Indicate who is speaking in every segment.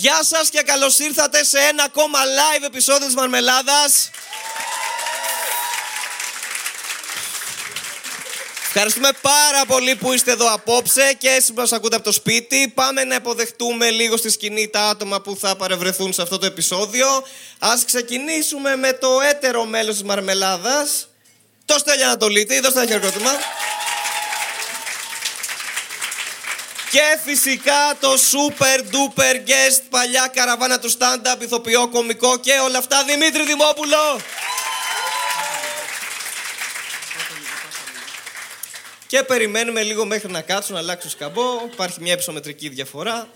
Speaker 1: Γεια σας και καλώς ήρθατε σε ένα ακόμα live επεισόδιο της Μαρμελάδας. Ευχαριστούμε πάρα πολύ που είστε εδώ απόψε και εσείς που μας ακούτε από το σπίτι. Πάμε να υποδεχτούμε λίγο στη σκηνή τα άτομα που θα παρευρεθούν σε αυτό το επεισόδιο. Ας ξεκινήσουμε με το έτερο μέλος της Μαρμελάδας. Το Στέλιο Ανατολίτη, δώστε ένα χειροκρότημα. Και φυσικά το super duper guest παλιά καραβάνα του stand-up, ηθοποιό, κομικό και όλα αυτά, Δημήτρη Δημόπουλο. Και περιμένουμε λίγο μέχρι να κάτσουν, να αλλάξουν σκαμπό. Υπάρχει μια υψομετρική διαφορά.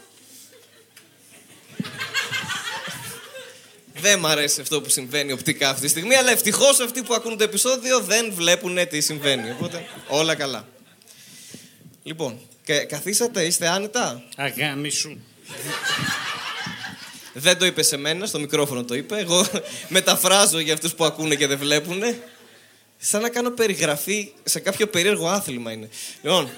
Speaker 1: Δεν μ' αρέσει αυτό που συμβαίνει οπτικά αυτή τη στιγμή, αλλά ευτυχώς αυτοί που ακούν το επεισόδιο δεν βλέπουν τι συμβαίνει. Οπότε όλα καλά. Λοιπόν, κα- καθίσατε, είστε άνετα;
Speaker 2: Αγάμι σου.
Speaker 1: Δεν το είπε σε μένα, στο μικρόφωνο το είπε. Εγώ μεταφράζω για αυτούς που ακούνε και δεν βλέπουν. Σαν να κάνω περιγραφή σε κάποιο περίεργο άθλημα είναι. Λοιπόν,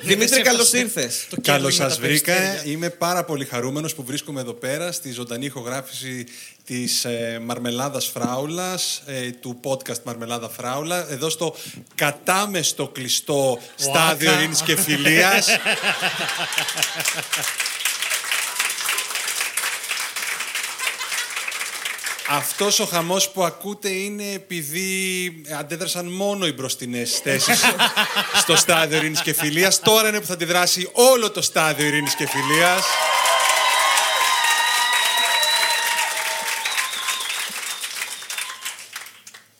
Speaker 1: Δημήτρη,
Speaker 2: σε
Speaker 1: καλώς
Speaker 2: έφτασε.
Speaker 1: ήρθες.
Speaker 2: Το
Speaker 3: Καλώς
Speaker 2: κέρδο με
Speaker 3: σας
Speaker 2: τα
Speaker 3: βρήκα.
Speaker 2: περιστέρια.
Speaker 3: Είμαι πάρα πολύ χαρούμενος που βρίσκομαι εδώ πέρα στη ζωντανή ηχογράφηση της ε, Μαρμελάδας Φράουλας, ε, του podcast Μαρμελάδα Φράουλα, εδώ στο κατάμεστο κλειστό στάδιο
Speaker 2: Άκα.
Speaker 3: ειρήνης και φιλίας. Αυτός ο χαμός που ακούτε είναι επειδή αντέδρασαν μόνο οι μπροστινές θέσεις στο στάδιο ειρήνης και φιλίας. Τώρα είναι που θα αντιδράσει όλο το στάδιο ειρήνης και φιλίας.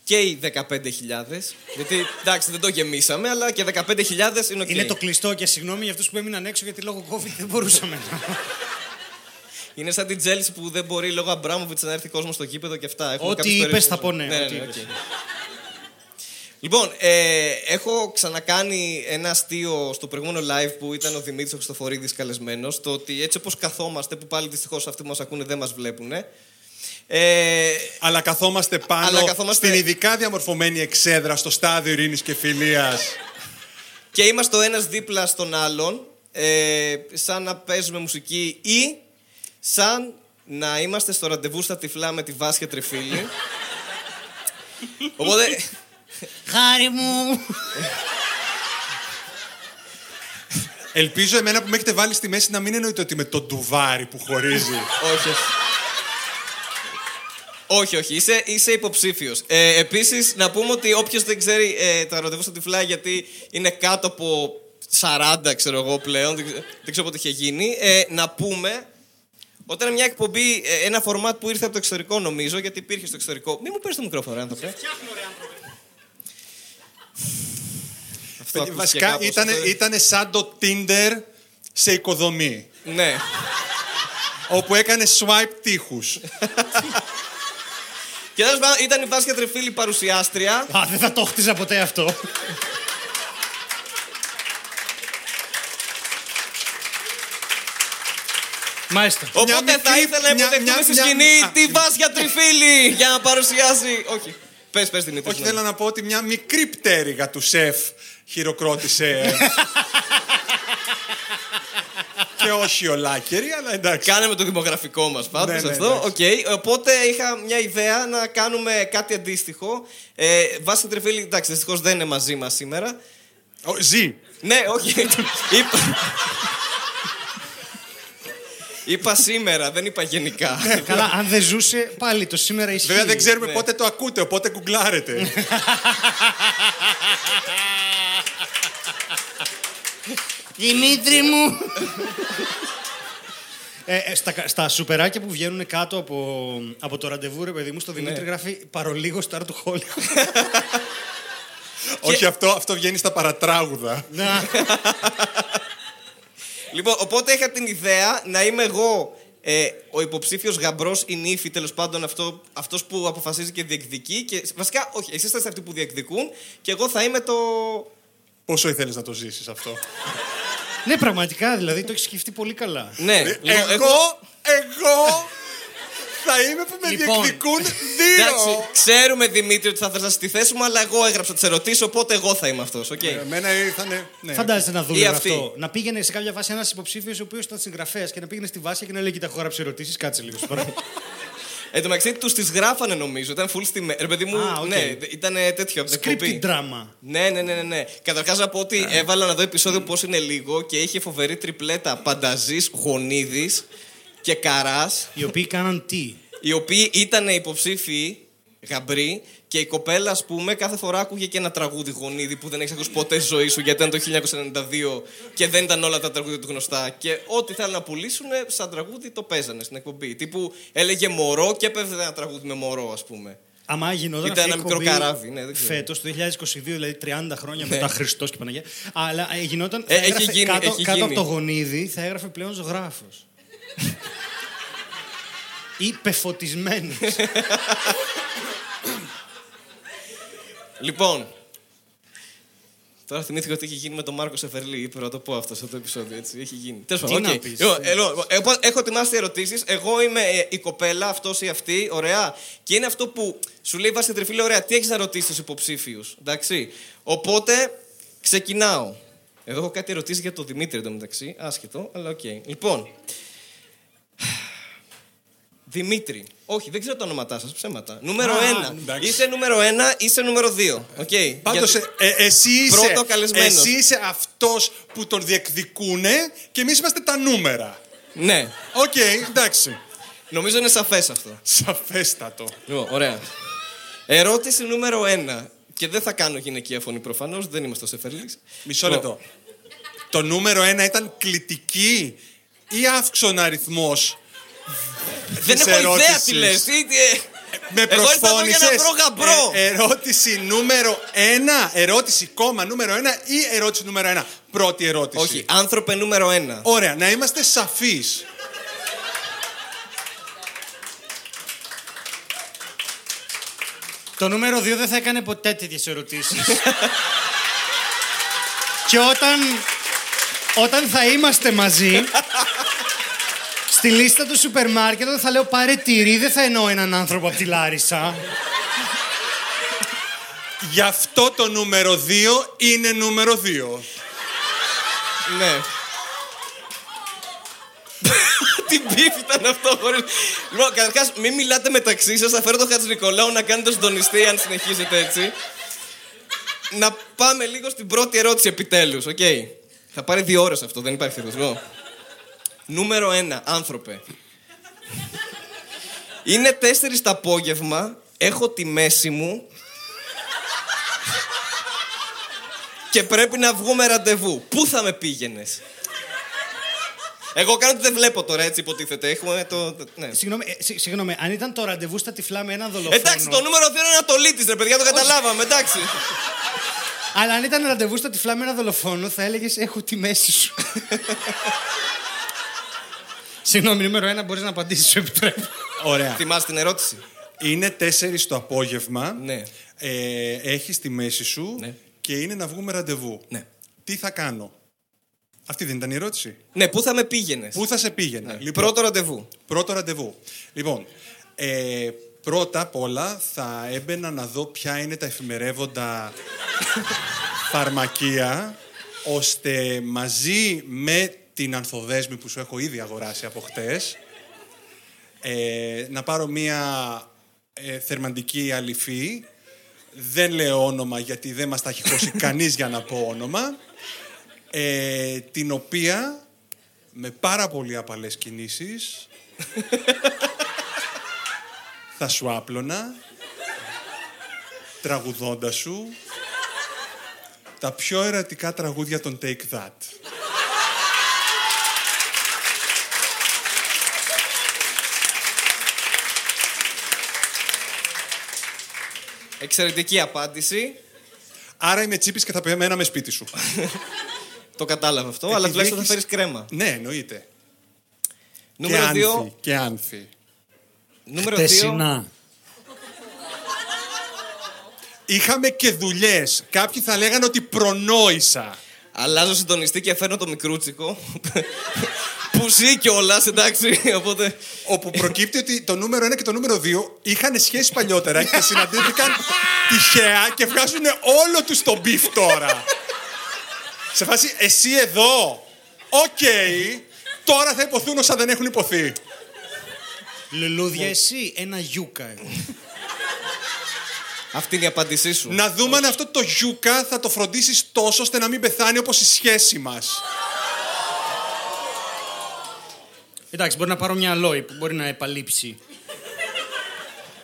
Speaker 1: Και οι 15.000. Γιατί εντάξει δεν το γεμίσαμε, αλλά και 15.000 είναι οκ.
Speaker 2: Είναι το κλειστό και συγγνώμη για αυτούς που έμειναν έξω γιατί λόγω COVID δεν μπορούσαμε.
Speaker 1: Είναι σαν την Τσέλσι που δεν μπορεί λόγω Αμπράμοβιτς να έρθει κόσμος στο γήπεδο και αυτά. Έχουμε
Speaker 2: Ό,τι
Speaker 1: κάποιους
Speaker 2: είπες
Speaker 1: περιορισμούς.
Speaker 2: θα πω ναι,
Speaker 1: ναι,
Speaker 2: ό,τι
Speaker 1: ναι,
Speaker 2: είπες.
Speaker 1: οκ. Λοιπόν, ε, έχω ξανακάνει ένα αστείο στο προηγούμενο live που ήταν ο Δημήτρης ο Χριστοφορίδης καλεσμένος. Το ότι έτσι όπως καθόμαστε, που πάλι δυστυχώς αυτοί που μας ακούνε δεν μας βλέπουν. Ε,
Speaker 3: Αλλά καθόμαστε πάνω
Speaker 1: Αλλά καθόμαστε-
Speaker 3: στην ειδικά διαμορφωμένη εξέδρα στο στάδιο ειρήνης και φιλίας.
Speaker 1: και είμαστε ο ένας δίπλα στον άλλον, ε, σαν να παίζουμε μουσική ή σαν να είμαστε στο ραντεβού στα τυφλά με τη Βάσια Τρεφίλη. Οπότε,
Speaker 2: Χάρη μου!
Speaker 3: Ελπίζω εμένα που με έχετε βάλει στη μέση να μην εννοείται ότι με το ντουβάρι που χωρίζει.
Speaker 1: όχι. όχι. Όχι, όχι, είσαι, είσαι υποψήφιος. Ε, Επίσης, να πούμε ότι όποιος δεν ξέρει ε, τα ραντεβού στα τυφλά, γιατί είναι κάτω από 40, ξέρω εγώ πλέον, δεν, ξε- δεν ξέρω πότε είχε γίνει, ε, να πούμε όταν μια εκπομπή, ε, ένα φορμάτ που ήρθε από το εξωτερικό, νομίζω, γιατί υπήρχε στο εξωτερικό. Μην μου παίρνει το μικρόφωνο, ρε άνθρωπε. Αυτό ακούστηκε
Speaker 3: Βασικά
Speaker 1: κάπως,
Speaker 3: ήταν,
Speaker 1: αυτό-
Speaker 3: ήτανε σαν το Tinder σε οικοδομή.
Speaker 1: Ναι.
Speaker 3: όπου έκανε swipe τείχους.
Speaker 1: Και τέλος πάντων, ήταν η Βάσια Τρεφίλη παρουσιάστρια.
Speaker 2: Α, δεν θα το χτίζα ποτέ αυτό. Μάλιστα.
Speaker 1: Οπότε
Speaker 3: Μια
Speaker 1: θα
Speaker 3: μικρή-
Speaker 1: ήθελα να
Speaker 3: μια-
Speaker 1: υποδεχτούμε
Speaker 3: μια-
Speaker 1: στη
Speaker 3: μια-
Speaker 1: σκηνή
Speaker 3: α,
Speaker 1: τη Βάσια Τριφίλη για να παρουσιάσει. Όχι. Πες, πες Δημήτρη.
Speaker 3: Όχι,
Speaker 1: ναι.
Speaker 3: θέλω να πω ότι μια μικρή πτέρυγα του σεφ χειροκρότησε. και όχι ολάκερη, αλλά εντάξει.
Speaker 1: Κάναμε το δημογραφικό μας πάντως
Speaker 3: Ναι, ναι,
Speaker 1: αυτό.
Speaker 3: εντάξει.
Speaker 1: Οκ. Οπότε είχα μια ιδέα να κάνουμε κάτι αντίστοιχο. Ε, Βάσια Τριφίλη, εντάξει, δυστυχώς δεν είναι μαζί μας σήμερα.
Speaker 3: Ο, ζει.
Speaker 1: Ναι, όχι. είπα... είπα σήμερα, δεν είπα γενικά.
Speaker 2: Καλά, αν δεν ζούσε, πάλι το σήμερα ισχύει.
Speaker 3: Βέβαια δεν ξέρουμε
Speaker 1: ναι.
Speaker 3: πότε το ακούτε, οπότε γκουγκλάρετε.
Speaker 2: Δημήτρη μου! Ε, ε, στα, στα σουπεράκια που βγαίνουν κάτω από, από το ραντεβού, ρε παιδί μου, στο Δημήτρη
Speaker 1: Ναι.
Speaker 2: γράφει παρολίγο στάρ του Χόλιου.
Speaker 3: όχι, αυτό, αυτό βγαίνει στα παρατράγουδα.
Speaker 2: Να.
Speaker 1: Λοιπόν, οπότε είχα την ιδέα να είμαι εγώ ε, ο υποψήφιος γαμπρός ή νύφη, τέλος πάντων αυτό, αυτός που αποφασίζει και διεκδικεί. Και, βασικά, όχι, εσείς θα είστε αυτοί που διεκδικούν και εγώ θα είμαι το.
Speaker 3: Πόσο ήθελες να το ζήσεις αυτό;
Speaker 2: ναι, πραγματικά, δηλαδή το έχεις σκεφτεί πολύ καλά.
Speaker 1: Ναι,
Speaker 3: Ε,
Speaker 1: λοιπόν,
Speaker 3: εγώ, εγώ θα είμαι που με
Speaker 2: Λοιπόν.
Speaker 3: διεκδικούν
Speaker 1: Εντάξει,
Speaker 3: δύο.
Speaker 1: ξέρουμε Δημήτρη ότι θα θες να στη θέση μου, αλλά εγώ έγραψα τις ερωτήσεις, οπότε εγώ θα είμαι αυτός. Okay.
Speaker 3: Εμένα ήρθανε. Ναι.
Speaker 2: Φαντάζεσαι να
Speaker 1: Ή
Speaker 2: δούμε
Speaker 1: αυτή.
Speaker 2: αυτό. Να πήγαινε σε κάποια φάση ένας υποψήφιος ο οποίος ήταν συγγραφέας και να πήγαινε στη βάση και να λέει: Κοίτα, έχω γράψει ερωτήσεις. Κάτσε λίγο. σου παρακαλώ».
Speaker 1: Εν τω μεταξύ τους τις γράφανε νομίζω. Ήταν full στη μέρα. Ρε παιδί μου,
Speaker 2: Α, οκ.
Speaker 1: ναι, ήταν τέτοιο από την
Speaker 2: Scripted
Speaker 1: εκπομπή.
Speaker 2: drama.
Speaker 1: Ναι, ναι, ναι, ναι. ναι. Καταρχάς να πω ότι έβαλα να δω επεισόδιο πώς είναι λίγο και είχε φοβερή τριπλέτα Πανταζής, Γονίδης και Καράς,
Speaker 2: Οι οποίοι κάναν τι;
Speaker 1: οι οποίοι ήταν υποψήφιοι γαμπροί και η κοπέλα, ας πούμε, κάθε φορά άκουγε και ένα τραγούδι Γονίδη που δεν έχεις ακούσει ποτέ στη ζωή σου γιατί ήταν το 1992 και δεν ήταν όλα τα τραγούδια του γνωστά. Και ό,τι θέλουν να πουλήσουν, σαν τραγούδι το παίζανε στην εκπομπή. Τύπου έλεγε μωρό και έπαιζε ένα τραγούδι με μωρό, ας πούμε.
Speaker 2: Άμα γινόταν
Speaker 1: Ήταν
Speaker 2: αυτή η
Speaker 1: ένα μικρό
Speaker 2: εκπομπή
Speaker 1: καράβι, ναι, δεν ξέρω.
Speaker 2: Φέτος, το 2022, δηλαδή 30 χρόνια μετά Χριστός και Παναγία. Αλλά ε, γινόταν.
Speaker 1: Ε,
Speaker 2: θα
Speaker 1: έχει
Speaker 2: έγραφε
Speaker 1: γίνει,
Speaker 2: κάτω,
Speaker 1: έχει
Speaker 2: κάτω
Speaker 1: γίνει.
Speaker 2: από το Γονίδη θα έγραφε πλέον ζωγράφος. Ή πεφωτισμένος.
Speaker 1: Λοιπόν. Τώρα θυμήθηκα ότι έχει γίνει με τον Μάρκο Σεφερλί. Είπε να το πω αυτό σε αυτό το επεισόδιο. Έτσι. Έχει γίνει. Τέλος
Speaker 2: Τι
Speaker 1: πάντων.
Speaker 2: να
Speaker 1: οκ.
Speaker 2: πεις.
Speaker 1: Λοιπόν, ε, λοιπόν, εγώ έχω ετοιμάσει ερωτήσεις. Εγώ είμαι ε, η κοπέλα, αυτός ή αυτή. Ωραία. Και είναι αυτό που σου λέει Βάσια Τριφίλη, ωραία, τι έχεις να ρωτήσεις του υποψήφιους. Εντάξει. Οπότε ξεκινάω. Εδώ έχω κάτι ερωτήσεις για τον Δημήτρη εντωμεταξύ. Άσχετο, αλλά οκ. Λοιπόν. Δημήτρη. Όχι, δεν ξέρω τα ονόματά σας. Ψέματα. Νούμερο
Speaker 2: Α,
Speaker 1: 1.
Speaker 3: εντάξει.
Speaker 1: Είσαι νούμερο 1, είσαι νούμερο 2. Okay.
Speaker 3: Πάντως, ε, ε, εσύ είσαι,
Speaker 1: Πρώτο καλεσμένος.
Speaker 3: εσύ είσαι αυτός που τον διεκδικούνε και εμείς είμαστε τα νούμερα.
Speaker 1: Ναι.
Speaker 3: Οκ, εντάξει.
Speaker 1: Νομίζω είναι σαφές αυτό.
Speaker 3: Σαφέστατο.
Speaker 1: Λοιπόν, ωραία. Ερώτηση νούμερο 1. Και δεν θα κάνω γυναικεία φωνή προφανώς, δεν είμαι ο Σεφερλής.
Speaker 3: Μισό λεπτό. Το νούμερο ένα ήταν κλητική ή αύξον αριθμός
Speaker 1: Δεν
Speaker 3: της
Speaker 1: έχω ιδέα
Speaker 3: ερώτησης.
Speaker 1: τις λες.
Speaker 3: Με
Speaker 1: Εγώ ήρθα εδώ για να
Speaker 3: προσφώνησες.
Speaker 1: βρω γαμπρό.
Speaker 3: Ε, ερώτηση νούμερο ένα, ερώτηση κόμμα νούμερο ένα ή ερώτηση νούμερο ένα. Πρώτη ερώτηση.
Speaker 1: Όχι, άνθρωπε νούμερο 1.
Speaker 3: Ωραία, να είμαστε σαφείς.
Speaker 2: Το νούμερο 2 δεν θα έκανε ποτέ τέτοιες ερωτήσεις. και όταν, όταν θα είμαστε μαζί, στη λίστα του σούπερ μάρκετ, όταν θα λέω πάρε τυρί, δεν θα εννοώ έναν άνθρωπο από τη Λάρισα.
Speaker 3: Γι' αυτό το νούμερο 2 είναι νούμερο 2.
Speaker 1: Ναι. Τι beef ήταν αυτό χωρίς... Λοιπόν, καταρχάς, μην μιλάτε μεταξύ σας, θα φέρω τον Χατζηνικολάου να κάνει το συντονιστή αν συνεχίζετε έτσι. να πάμε λίγο στην πρώτη ερώτηση επιτέλους, οκ. Θα πάρει δύο ώρες αυτό, δεν υπάρχει θερμό. Νούμερο ένα, άνθρωπε. Είναι τέσσερις το απόγευμα, έχω τη μέση μου και πρέπει να βγούμε ραντεβού. Πού θα με πήγαινες; Εγώ κάνω ότι δεν βλέπω τώρα, έτσι υποτίθεται. Έχουμε το. το- Ναι.
Speaker 2: Συγγνώμη, ε, συ- συγγνώμη, αν ήταν το ραντεβού στα τυφλά με έναν δολοφόνο.
Speaker 1: Εντάξει, το νούμερο 2 είναι Ανατολίτη, ρε παιδιά, το καταλάβαμε, εντάξει.
Speaker 2: Αλλά αν ήταν ραντεβού στα τυφλά με έναν δολοφόνο, θα έλεγες Έχω τη μέση σου. Συγγνώμη, νούμερο ένα, μπορείς να απαντήσεις, σου επιτρέπω.
Speaker 3: Ωραία.
Speaker 1: Θυμάσαι την ερώτηση.
Speaker 3: Είναι 4 το απόγευμα.
Speaker 1: Ναι.
Speaker 3: Ε, έχεις τη μέση σου
Speaker 1: Ναι.
Speaker 3: και είναι να βγούμε ραντεβού.
Speaker 1: Ναι.
Speaker 3: Τι θα κάνω; Αυτή δεν ήταν η ερώτηση.
Speaker 1: Ναι, πού θα με πήγαινες;
Speaker 3: Πού θα σε πήγαινα;
Speaker 1: Ναι.
Speaker 3: Λοιπόν,
Speaker 1: Πρώτο ραντεβού.
Speaker 3: Πρώτο ραντεβού. Λοιπόν, ε, πρώτα απ' όλα θα έμπαινα να δω ποια είναι τα εφημερεύοντα φαρμακεία, ώστε μαζί με την ανθοδέσμη που σου έχω ήδη αγοράσει από χτες, ε, να πάρω μία ε, θερμαντική αληφή. Δεν λέω όνομα γιατί δεν μας τα έχει χώσει κανείς για να πω όνομα. Ε, την οποία με πάρα πολύ απαλές κινήσεις θα σου άπλωνα τραγουδώντας σου τα πιο ερωτικά τραγούδια των Take That.
Speaker 1: Εξαιρετική απάντηση.
Speaker 3: Άρα είμαι τσίπης και θα περιμέναμε σπίτι σου.
Speaker 1: Το κατάλαβα αυτό,
Speaker 3: Επειδή
Speaker 1: αλλά τουλάχιστον θα
Speaker 3: έχεις-
Speaker 1: φέρεις κρέμα.
Speaker 3: ναι, εννοείται.
Speaker 1: Νούμερο
Speaker 3: και
Speaker 1: 2.
Speaker 3: άνθη. Και άνθη.
Speaker 1: Νούμερο 2.
Speaker 3: Είχαμε και δουλειές. Κάποιοι θα λέγανε ότι προνόησα.
Speaker 1: Αλλάζω συντονιστή και φέρνω το μικρούτσικο. που ζει κιόλας, εντάξει. Οπότε.
Speaker 3: Όπου προκύπτει ότι το νούμερο 1 και το νούμερο 2 είχαν σχέση παλιότερα και συναντήθηκαν τυχαία και βγάζουν όλο τους τον μπιφ τώρα. Σε φάση, εσύ εδώ. Οκ. Τώρα θα ειπωθούν όσα δεν έχουν ειπωθεί.
Speaker 2: Λουλούδια εσύ, ένα γιούκα εγώ.
Speaker 1: Αυτή είναι η απάντησή σου.
Speaker 3: Να δούμε αν αυτό το γιούκα θα το φροντίσεις τόσο ώστε να μην πεθάνει όπως η σχέση μας.
Speaker 2: Εντάξει, μπορεί να πάρω μια αλόη που μπορεί να επαλείψει.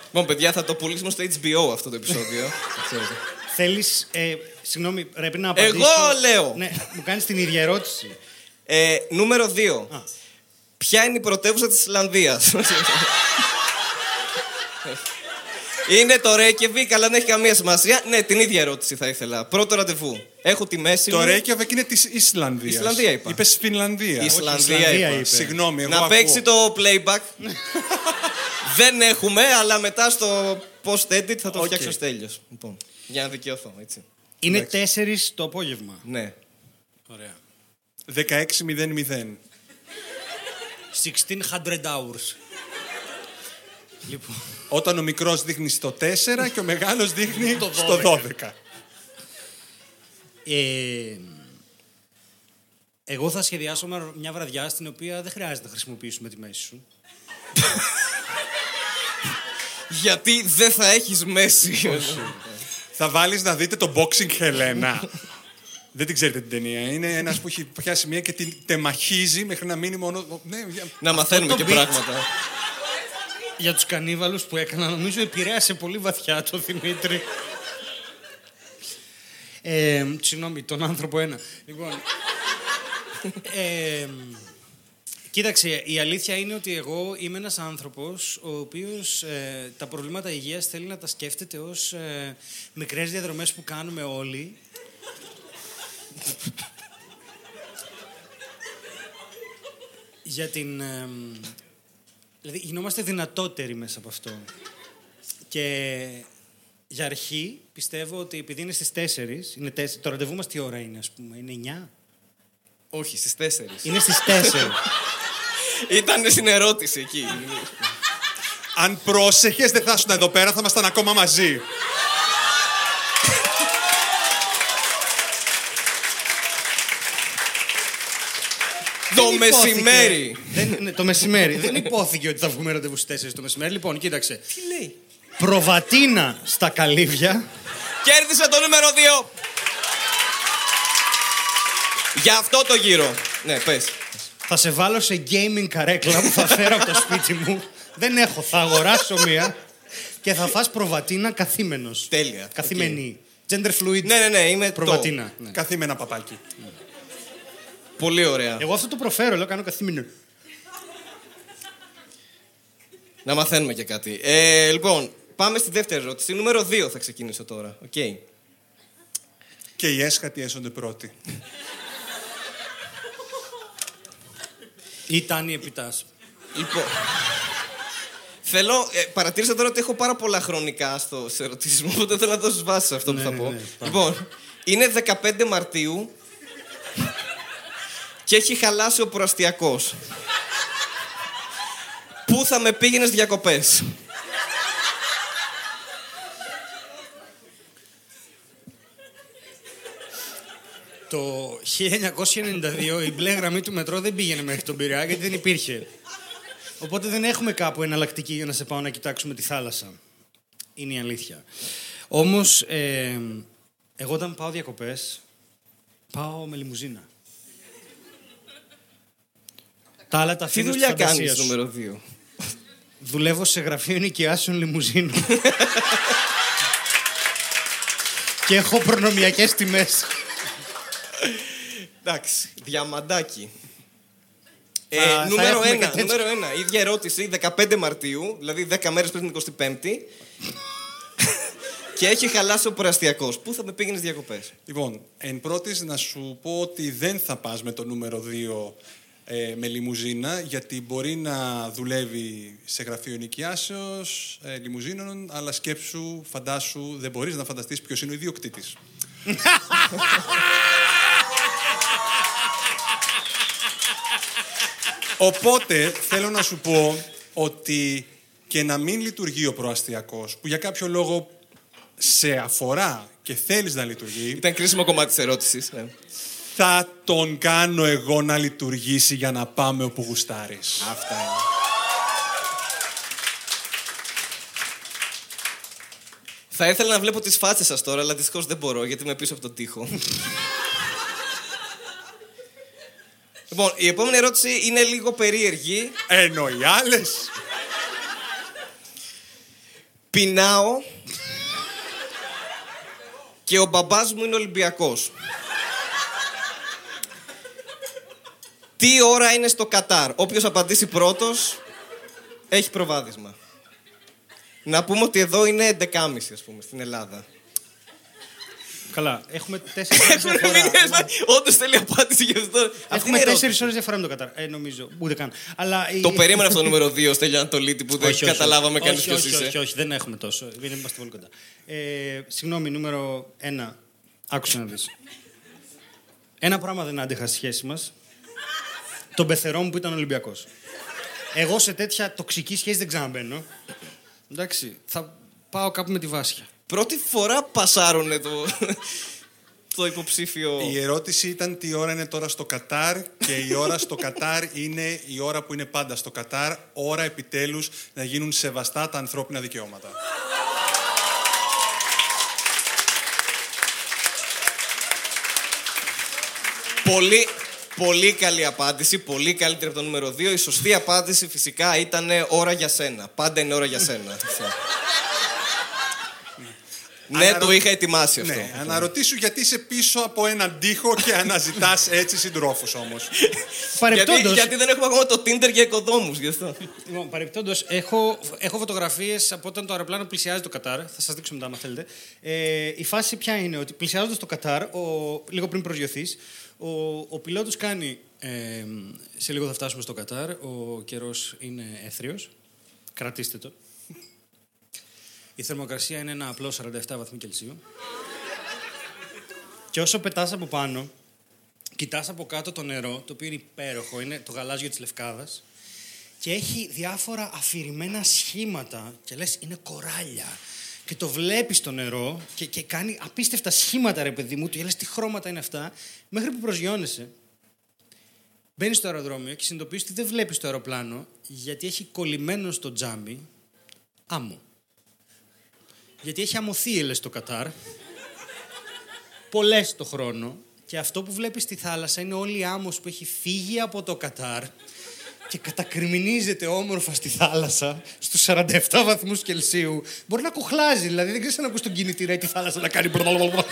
Speaker 1: Λοιπόν, παιδιά, θα το πουλήσουμε στο HBO αυτό το επεισόδιο. Ξέρετε.
Speaker 2: Θέλεις. Ε, συγγνώμη, πρέπει να απαντήσω.
Speaker 1: Εγώ λέω.
Speaker 2: Ναι, μου κάνεις την ίδια ερώτηση.
Speaker 1: Ε, νούμερο 2. Ποια είναι η πρωτεύουσα της Ισλανδίας; είναι το Reykjavik, αλλά δεν έχει καμία σημασία. Ναι, την ίδια ερώτηση θα ήθελα. Πρώτο ραντεβού. Έχω τη μέση
Speaker 3: Το
Speaker 1: μου.
Speaker 3: Reykjavik είναι της Ισλανδίας.
Speaker 1: Ισλανδία είπα.
Speaker 3: Είπες Φινλανδία.
Speaker 1: Ισλανδία,
Speaker 2: Ισλανδία
Speaker 1: είπα.
Speaker 2: είπε.
Speaker 3: Συγγνώμη, εγώ
Speaker 1: Να
Speaker 3: ακούω.
Speaker 1: παίξει το playback. δεν έχουμε, αλλά μετά στο post-edit θα το
Speaker 3: Οκ.
Speaker 1: φτιάξω τέλειος. Λοιπόν, για να δικαιωθώ, έτσι.
Speaker 2: Είναι 4 το απόγευμα.
Speaker 1: Ναι.
Speaker 2: Ωραία.
Speaker 3: 16.00.
Speaker 2: 1600 hours. Λοιπόν.
Speaker 3: Όταν ο μικρός δείχνει στο 4 και ο μεγάλος δείχνει
Speaker 2: Το
Speaker 3: στο 12.
Speaker 2: Ε, εγώ θα σχεδιάσω μια- μια βραδιά στην οποία δεν χρειάζεται να χρησιμοποιήσουμε τη μέση σου.
Speaker 1: Γιατί δεν θα έχεις μέση.
Speaker 3: Θα βάλεις να δείτε το Boxing Helena. Δεν την ξέρετε την ταινία. Είναι ένας που έχει πιάσει μία και την τεμαχίζει μέχρι να μείνει μόνο... Ναι, για-
Speaker 1: να μαθαίνουμε
Speaker 2: το
Speaker 1: και
Speaker 2: beat.
Speaker 1: πράγματα.
Speaker 2: Για τους κανίβαλους που έκανα, νομίζω επηρέασε πολύ βαθιά το Δημήτρη. Ε, συγγνώμη, τον άνθρωπο ένα. Λοιπόν, ε, κοίταξε, η αλήθεια είναι ότι εγώ είμαι ένας άνθρωπος ο οποίος ε, τα προβλήματα υγείας θέλει να τα σκέφτεται ως ε, μικρές διαδρομές που κάνουμε όλοι. Για την... ε, δηλαδή, γινόμαστε δυνατότεροι μέσα από αυτό. Και για αρχή πιστεύω ότι επειδή είναι στις 4, είναι 4 το ραντεβού μας τι ώρα είναι, ας πούμε, είναι 9.
Speaker 1: Όχι, στις 4.
Speaker 2: Είναι στις 4.
Speaker 1: Ήταν στην ερώτηση εκεί.
Speaker 3: Αν πρόσεχες δεν θα ήσουν εδώ πέρα, θα ήμασταν ακόμα μαζί.
Speaker 1: Το
Speaker 2: Δεν υπόθηκε-
Speaker 1: μεσημέρι.
Speaker 2: Δεν, ναι, το μεσημέρι. Δεν υπόθηκε ότι θα βγούμε ραντεβού στις 4 το μεσημέρι. Λοιπόν, κοίταξε.
Speaker 1: Τι λέει;
Speaker 2: Προβατίνα στα καλύβια.
Speaker 1: Κέρδισε το νούμερο 2. Για αυτό το γύρο. Ναι, πες.
Speaker 2: Θα σε βάλω σε gaming καρέκλα που θα φέρω από το σπίτι μου. Δεν έχω, θα αγοράσω μία. Και θα φας προβατίνα καθήμενος.
Speaker 1: Τέλεια.
Speaker 2: Καθημενή. Gender fluid
Speaker 1: Ναι, ναι, ναι, είμαι το.
Speaker 2: προβατίνα. Ναι.
Speaker 3: Καθήμενα παπάκι.
Speaker 1: Πολύ ωραία.
Speaker 2: Εγώ αυτό το προφέρω, λέω κάνω καθήμενο.
Speaker 1: Να μαθαίνουμε και κάτι. Ε, λοιπόν, πάμε στη δεύτερη ερώτηση. Νούμερο 2 θα ξεκινήσω τώρα. Οκ.
Speaker 3: Και οι έσχατοι έσονται πρώτοι.
Speaker 2: Ή ταν ή επί τας.
Speaker 1: Λοιπόν. Θέλω, ε, παρατήρησα τώρα ότι έχω πάρα πολλά χρονικά στο, σε ερωτήσεις μου, οπότε θέλω να δώσεις βάση σε αυτό που
Speaker 2: Ναι,
Speaker 1: θα
Speaker 2: ναι,
Speaker 1: πω.
Speaker 2: ναι, πάμε.
Speaker 1: λοιπόν, είναι 15 Μαρτίου και έχει χαλάσει ο προαστιακός. Πού θα με πήγαινες διακοπές;
Speaker 2: Το 1992 η μπλε γραμμή του μετρό δεν πήγαινε μέχρι τον Πειραιά γιατί δεν υπήρχε. Οπότε δεν έχουμε κάπου εναλλακτική για να σε πάω να κοιτάξουμε τη θάλασσα. Είναι η αλήθεια. Όμως, ε, εγώ όταν πάω διακοπές, πάω με λιμουζίνα. Τα άλλα τα
Speaker 1: Τι
Speaker 2: αφήνω στη
Speaker 1: δουλειά
Speaker 2: φαντασία
Speaker 1: κάνεις
Speaker 2: σου.
Speaker 1: νούμερο 2.
Speaker 2: Δουλεύω σε γραφείο νοικιάσεων λιμουζίνων. και έχω προνομιακές τιμές.
Speaker 1: Εντάξει, διαμαντάκι. Ε,
Speaker 2: Θα- θα
Speaker 1: νούμερο
Speaker 2: έχουμε
Speaker 1: 1,
Speaker 2: κάτι τέτοιο.
Speaker 1: νούμερο 1. Ίδια ερώτηση, 15 Μαρτίου, δηλαδή 10 μέρες πριν την 25η. και έχει χαλάσει ο προαστιακός. Πού θα με πήγαινες διακοπές;
Speaker 3: Λοιπόν, εν πρώτης να σου πω ότι δεν θα πας με το νούμερο 2 ε, με λιμουζίνα, γιατί μπορεί να δουλεύει σε γραφείο νοικιάσεως ε, λιμουζίνων, αλλά σκέψου, φαντάσου, δεν μπορείς να φανταστείς ποιος είναι ο ιδιοκτήτης. Οπότε θέλω να σου πω ότι και να μην λειτουργεί ο προαστιακός, που για κάποιο λόγο σε αφορά και θέλεις να λειτουργεί,
Speaker 1: Ήταν κρίσιμο κομμάτι της ερώτησης. Ναι.
Speaker 3: Θα τον κάνω εγώ να λειτουργήσει για να πάμε όπου γουστάρεις.
Speaker 1: Αυτά είναι. Θα ήθελα να βλέπω τις φάτσες σας τώρα, αλλά δυστυχώς δεν μπορώ, γιατί είμαι πίσω από τον τοίχο. λοιπόν, η επόμενη ερώτηση είναι λίγο περίεργη.
Speaker 3: Ενώ οι άλλες...
Speaker 1: Πεινάω και ο μπαμπάς μου είναι Ολυμπιακός. Τι ώρα είναι στο Κατάρ; Όποιος απαντήσει πρώτος έχει προβάδισμα. Να πούμε ότι εδώ είναι 11.30 ας πούμε στην Ελλάδα.
Speaker 2: Καλά, έχουμε τέσσερις ώρες διαφορά.
Speaker 1: Όντως θέλει απάντηση γι' αυτό. Αυτή είναι
Speaker 2: Έχουμε
Speaker 1: η ερώτηση.
Speaker 2: τέσσερις ώρες διαφορά με το Κατάρ. Ε, νομίζω. Ούτε καν. Αλλά η-
Speaker 1: Το περίμενα αυτό το νούμερο 2 Στέλιο Ανατολίτη που δεν
Speaker 2: Όχι, όχι,
Speaker 1: καταλάβαμε
Speaker 2: όχι,
Speaker 1: κανείς
Speaker 2: όχι,
Speaker 1: ποιος
Speaker 2: όχι,
Speaker 1: είσαι.
Speaker 2: όχι, όχι, δεν έχουμε τόσο. Δεν είμαστε πολύ κοντά. Ε, συγγνώμη, νούμερο ένα. Άκουσε να δεις. Ένα πράγμα δεν άντεχα στη σχέση μας. Τον πεθερό μου που ήταν Ολυμπιακός. Εγώ σε τέτοια τοξική σχέση δεν ξαναμπαίνω. Εντάξει, θα πάω κάπου με τη Βάσια.
Speaker 1: Πρώτη φορά πασάρουνε το, το υποψήφιο.
Speaker 3: Η ερώτηση ήταν τι ώρα είναι τώρα στο Κατάρ και η ώρα στο Κατάρ είναι η ώρα που είναι πάντα στο Κατάρ, ώρα επιτέλους να γίνουν σεβαστά τα ανθρώπινα δικαιώματα.
Speaker 1: Πολύ, πολύ καλή απάντηση, πολύ καλύτερη από το νούμερο 2. Η σωστή απάντηση φυσικά ήταν ώρα για σένα. Πάντα είναι ώρα για σένα. Αυτό. ναι,
Speaker 3: Αναρω-
Speaker 1: το είχα ετοιμάσει αυτό.
Speaker 3: Ναι, αναρωτήσου γιατί είσαι πίσω από έναν τοίχο και αναζητάς έτσι συντρόφους όμως.
Speaker 1: γιατί,
Speaker 2: Παρεπτόντως,
Speaker 1: γιατί δεν έχουμε ακόμα το Tinder για οικοδόμους, γι' αυτό.
Speaker 2: Λοιπόν, παρεπτόντως, έχω, έχω φωτογραφίες από όταν το αεροπλάνο πλησιάζει το Κατάρ. Θα σας δείξω μετά, αν θέλετε. Ε, η φάση ποια είναι, ότι πλησιάζοντας το Κατάρ, ο, λίγο πριν προσγειωθείς, ο, ο πιλότος κάνει. Ε, σε λίγο θα φτάσουμε στο Κατάρ. Ο καιρός είναι έθριο. Κρατήστε το. Η θερμοκρασία είναι ένα απλό 47 βαθμοί Κελσίου. Και όσο πετάς από πάνω, κοιτάς από κάτω το νερό, το οποίο είναι υπέροχο, είναι το γαλάζιο της Λευκάδας, και έχει διάφορα αφηρημένα σχήματα και λες είναι κοράλια. Και το βλέπεις το νερό και, και κάνει απίστευτα σχήματα ρε παιδί μου και λες τι χρώματα είναι αυτά μέχρι που προσγειώνεσαι. Μπαίνεις στο αεροδρόμιο και συνειδητοποιείς ότι δεν βλέπεις το αεροπλάνο γιατί έχει κολλημένο στο τζάμι άμμο. Γιατί έχει αμμοθίελες το Κατάρ, πολλές το χρόνο και αυτό που βλέπεις στη θάλασσα είναι όλη η άμμος που έχει φύγει από το Κατάρ και κατακριμινίζεται όμορφα στη θάλασσα στους 47 βαθμούς Κελσίου. Μπορεί να κοχλάζει, δηλαδή δεν ξέρεις αν ακούς τον κινητήρα ή τη θάλασσα να κάνει μπρλαλαλαλα.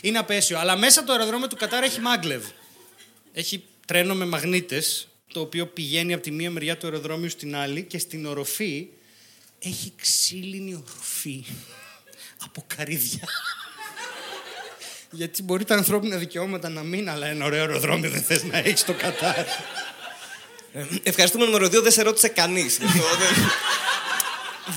Speaker 2: Είναι απέσιο, αλλά μέσα από το αεροδρόμιο του Κατάρ έχει μάγκλευ. Έχει τρένο με μαγνήτες, το οποίο πηγαίνει από τη μία μεριά του αεροδρόμιου στην άλλη και στην οροφή έχει ξύλινη οροφή από καρύδια. Γιατί μπορεί τα ανθρώπινα δικαιώματα να μην, αλλά ένα ωραίο αεροδρόμιο δεν θες να έχεις στο Κατάρ.
Speaker 1: Ε, Ευχαριστούμε νούμερο 2, δεν σε ρώτησε κανείς. δεν,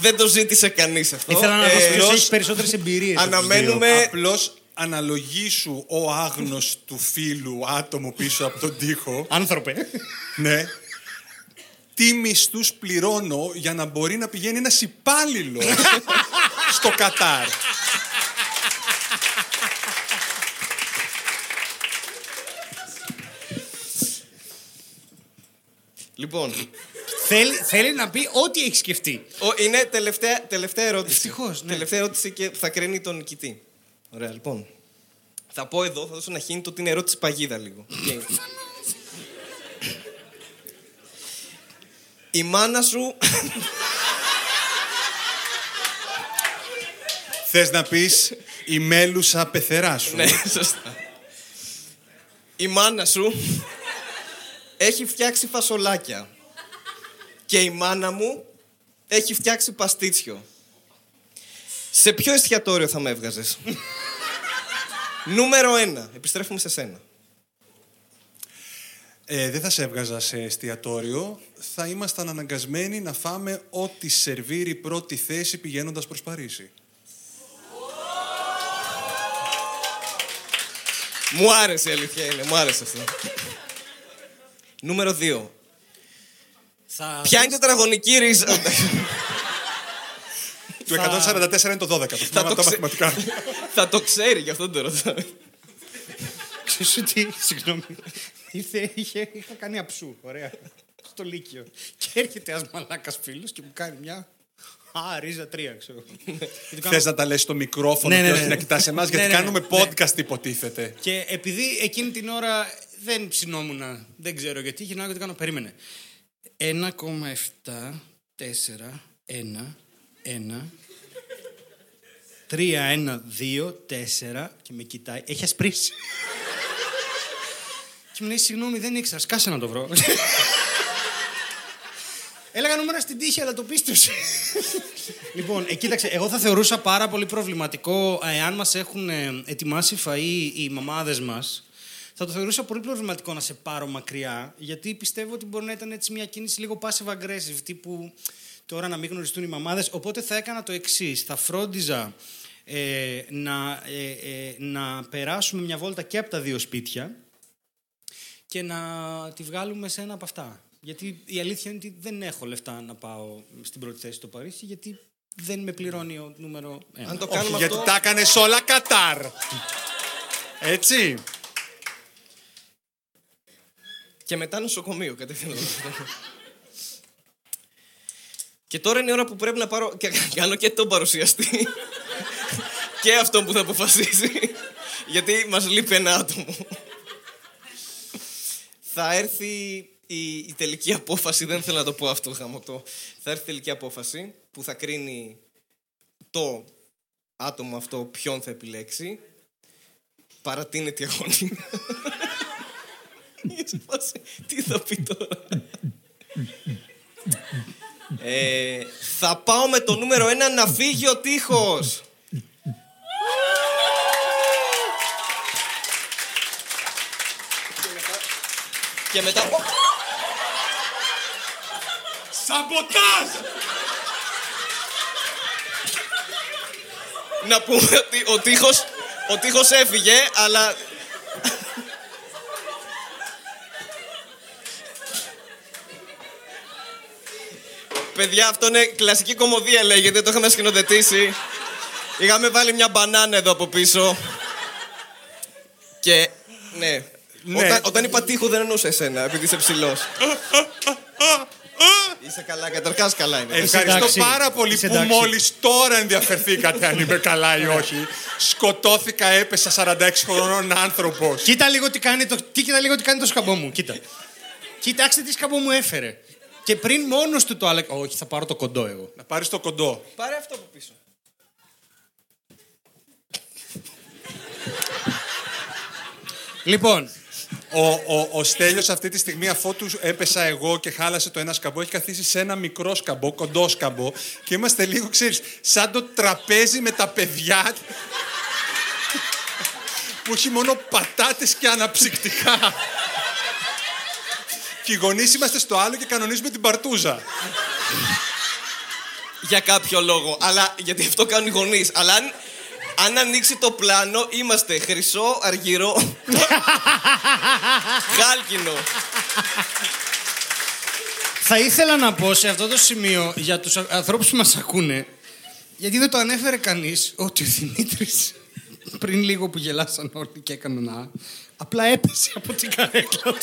Speaker 1: δεν το ζήτησε κανείς αυτό.
Speaker 2: Ήθελα να δω
Speaker 1: Ε,
Speaker 2: ποιος
Speaker 3: ως-
Speaker 2: έχει περισσότερες εμπειρίες. από τους
Speaker 1: αναμένουμε-
Speaker 2: δύο.
Speaker 1: Με-
Speaker 3: Απλώς αναλογήσου ο άγνος του φίλου άτομο πίσω από τον τοίχο.
Speaker 2: Άνθρωπε.
Speaker 3: ναι. Τι μισθούς πληρώνω για να μπορεί να πηγαίνει ένας υπάλληλος στο Κατάρ.
Speaker 1: Λοιπόν,
Speaker 2: θέλει, θέλει να πει ό,τι έχει σκεφτεί.
Speaker 1: ο- είναι τελευταία, τελευταία ερώτηση.
Speaker 2: Ευτυχώς, ναι.
Speaker 1: Τελευταία ερώτηση και θα κρίνει τον νικητή. Ωραία, λοιπόν. Θα πω εδώ, θα δώσω ένα χίνητο ότι είναι ερώτηση παγίδα λίγο. Και- Η μάνα σου
Speaker 3: Θες να πεις η μέλουσα πεθερά σου.
Speaker 1: Ναι, σωστά. Η μάνα σου έχει φτιάξει φασολάκια. Και η μάνα μου έχει φτιάξει παστίτσιο. Σε ποιο εστιατόριο θα με έβγαζες; Νούμερο ένα. Επιστρέφουμε σε σένα.
Speaker 3: Ε, δεν θα σε έβγαζα σε εστιατόριο. Θα ήμασταν αναγκασμένοι να φάμε ό,τι σερβίρει πρώτη θέση πηγαίνοντας προς Παρίσι.
Speaker 1: Μου άρεσε η αλήθεια είναι. Μου άρεσε αυτό. Νούμερο 2.
Speaker 2: Θα...
Speaker 1: Ποια είναι η τετραγωνική ρίζα;
Speaker 3: Του 144 είναι το 12. Το θυμάμαι
Speaker 1: το
Speaker 3: τα
Speaker 1: ξε-
Speaker 3: μαθηματικά.
Speaker 1: Θα το ξέρει, γι' αυτό δεν το ρωτάω.
Speaker 2: Ξέρεις ότι, συγγνώμη, ήρθε, είχε, είχα κάνει αψού, ωραία, στο Λύκειο. Και έρχεται ένας μαλάκας φίλος και μου κάνει μια... Α, ρίζα τρία, ξέρω. Και του κάνω-
Speaker 3: Θες να τα λες στο μικρόφωνο
Speaker 2: Ναι, ναι,
Speaker 3: και
Speaker 2: ναι.
Speaker 3: όχι να κοιτάς εμάς,
Speaker 2: Ναι,
Speaker 3: γιατί
Speaker 2: ναι,
Speaker 3: κάνουμε
Speaker 2: ναι.
Speaker 3: podcast υποτίθεται.
Speaker 2: Και επειδή εκείνη την ώρα δεν ψινόμουν, δεν ξέρω γιατί, γυρνάω και του κάνω, περίμενε. 1,7, 4, 1, 1, 3, 1, 2, 4 και με κοιτάει. Έχει ασπρίσει. και μου λέει, συγγνώμη, δεν ήξερα, σκάσε να το βρω. Έλεγα νούμερα στην τύχη, αλλά το πίστεψε. λοιπόν, ε, κοίταξε, εγώ θα θεωρούσα πάρα πολύ προβληματικό ε, εάν μας έχουν ε, ετοιμάσει φαΐ οι μαμάδες μας. Θα το θεωρούσα πολύ προβληματικό να σε πάρω μακριά, γιατί πιστεύω ότι μπορεί να ήταν έτσι μια κίνηση λίγο passive aggressive, τύπου τώρα να μην γνωριστούν οι μαμάδες. Οπότε θα έκανα το εξής. Θα φρόντιζα ε, να, ε, ε, να περάσουμε μια βόλτα και από τα δύο σπίτια και να τη βγάλουμε σε ένα από αυτά. Γιατί η αλήθεια είναι ότι δεν έχω λεφτά να πάω στην πρώτη θέση στο Παρίσι, γιατί δεν με πληρώνει ο νούμερο ένα.
Speaker 1: Αν το
Speaker 3: Όχι,
Speaker 1: κάνουμε
Speaker 3: γιατί
Speaker 1: αυτό.
Speaker 3: τα έκανες όλα Κατάρ. Έτσι.
Speaker 1: Και μετά νοσοκομείο κατευθείαν. και τώρα είναι η ώρα που πρέπει να πάρω και κάνω και τον παρουσιαστή. και αυτό που θα αποφασίσει. Γιατί μας λείπει ένα άτομο. θα έρθει η, η τελική απόφαση, δεν θέλω να το πω αυτό γαμωτό. Θα έρθει η τελική απόφαση που θα κρίνει το άτομο αυτό ποιον θα επιλέξει. Παρατείνεται η αγωνία. Σε φάση, Τι θα πει τώρα; Ε, θα πάω με το νούμερο ένα να φύγει ο τείχος. Και μετά...
Speaker 3: Σαμποτάζ!
Speaker 1: Να πούμε ότι ο τείχος, ο τείχος έφυγε, αλλά... Παιδιά, αυτό είναι κλασική κομμωδία λέγεται, το είχαμε σκηνοθετήσει. Είχαμε βάλει μια μπανάνα εδώ από πίσω. Και, ναι.
Speaker 3: Ναι.
Speaker 1: Όταν, όταν είπα τείχο δεν εννοούσα εσένα, επειδή είσαι ψηλός. είσαι καλά, καταρχάς καλά είναι.
Speaker 3: Ευχαριστώ
Speaker 2: εντάξει.
Speaker 3: πάρα πολύ
Speaker 2: Είσαι
Speaker 3: που
Speaker 2: εντάξει.
Speaker 3: μόλις τώρα ενδιαφερθήκατε αν είμαι καλά ή όχι. Σκοτώθηκα, έπεσα 46 χρονών άνθρωπος.
Speaker 2: Κοίτα λίγο τι κάνει το, τι, κοίτα λίγο τι κάνει το σκαμπό μου. Κοίτα. Κοιτάξτε τι σκαμπό μου έφερε. Και πριν μόνος του το άλλα. Όχι, θα πάρω το κοντό εγώ.
Speaker 3: Να πάρεις το κοντό.
Speaker 1: Πάρε αυτό από πίσω.
Speaker 2: Λοιπόν,
Speaker 3: Ο, ο, ο Στέλιος αυτή τη στιγμή αφού τους έπεσα εγώ και χάλασε το ένα σκαμπό έχει καθίσει σε ένα μικρό σκαμπό, κοντό σκαμπό και είμαστε λίγο, ξέρεις, σαν το τραπέζι με τα παιδιά που έχει μόνο πατάτες και αναψυκτικά. Και οι γονείς είμαστε στο άλλο και κανονίζουμε την παρτούζα.
Speaker 1: Για κάποιο λόγο. Αλλά γιατί αυτό κάνουν οι γονείς. Αλλά αν, αν ανοίξει το πλάνο, είμαστε χρυσό, αργυρό. χάλκινο.
Speaker 2: θα ήθελα να πω σε αυτό το σημείο για τους α- ανθρώπους που μας ακούνε γιατί δεν το ανέφερε κανείς ότι ο Δημήτρης πριν λίγο που γελάσαν όλοι και έκαναν να απλά έπεσε από την καρέκλα του.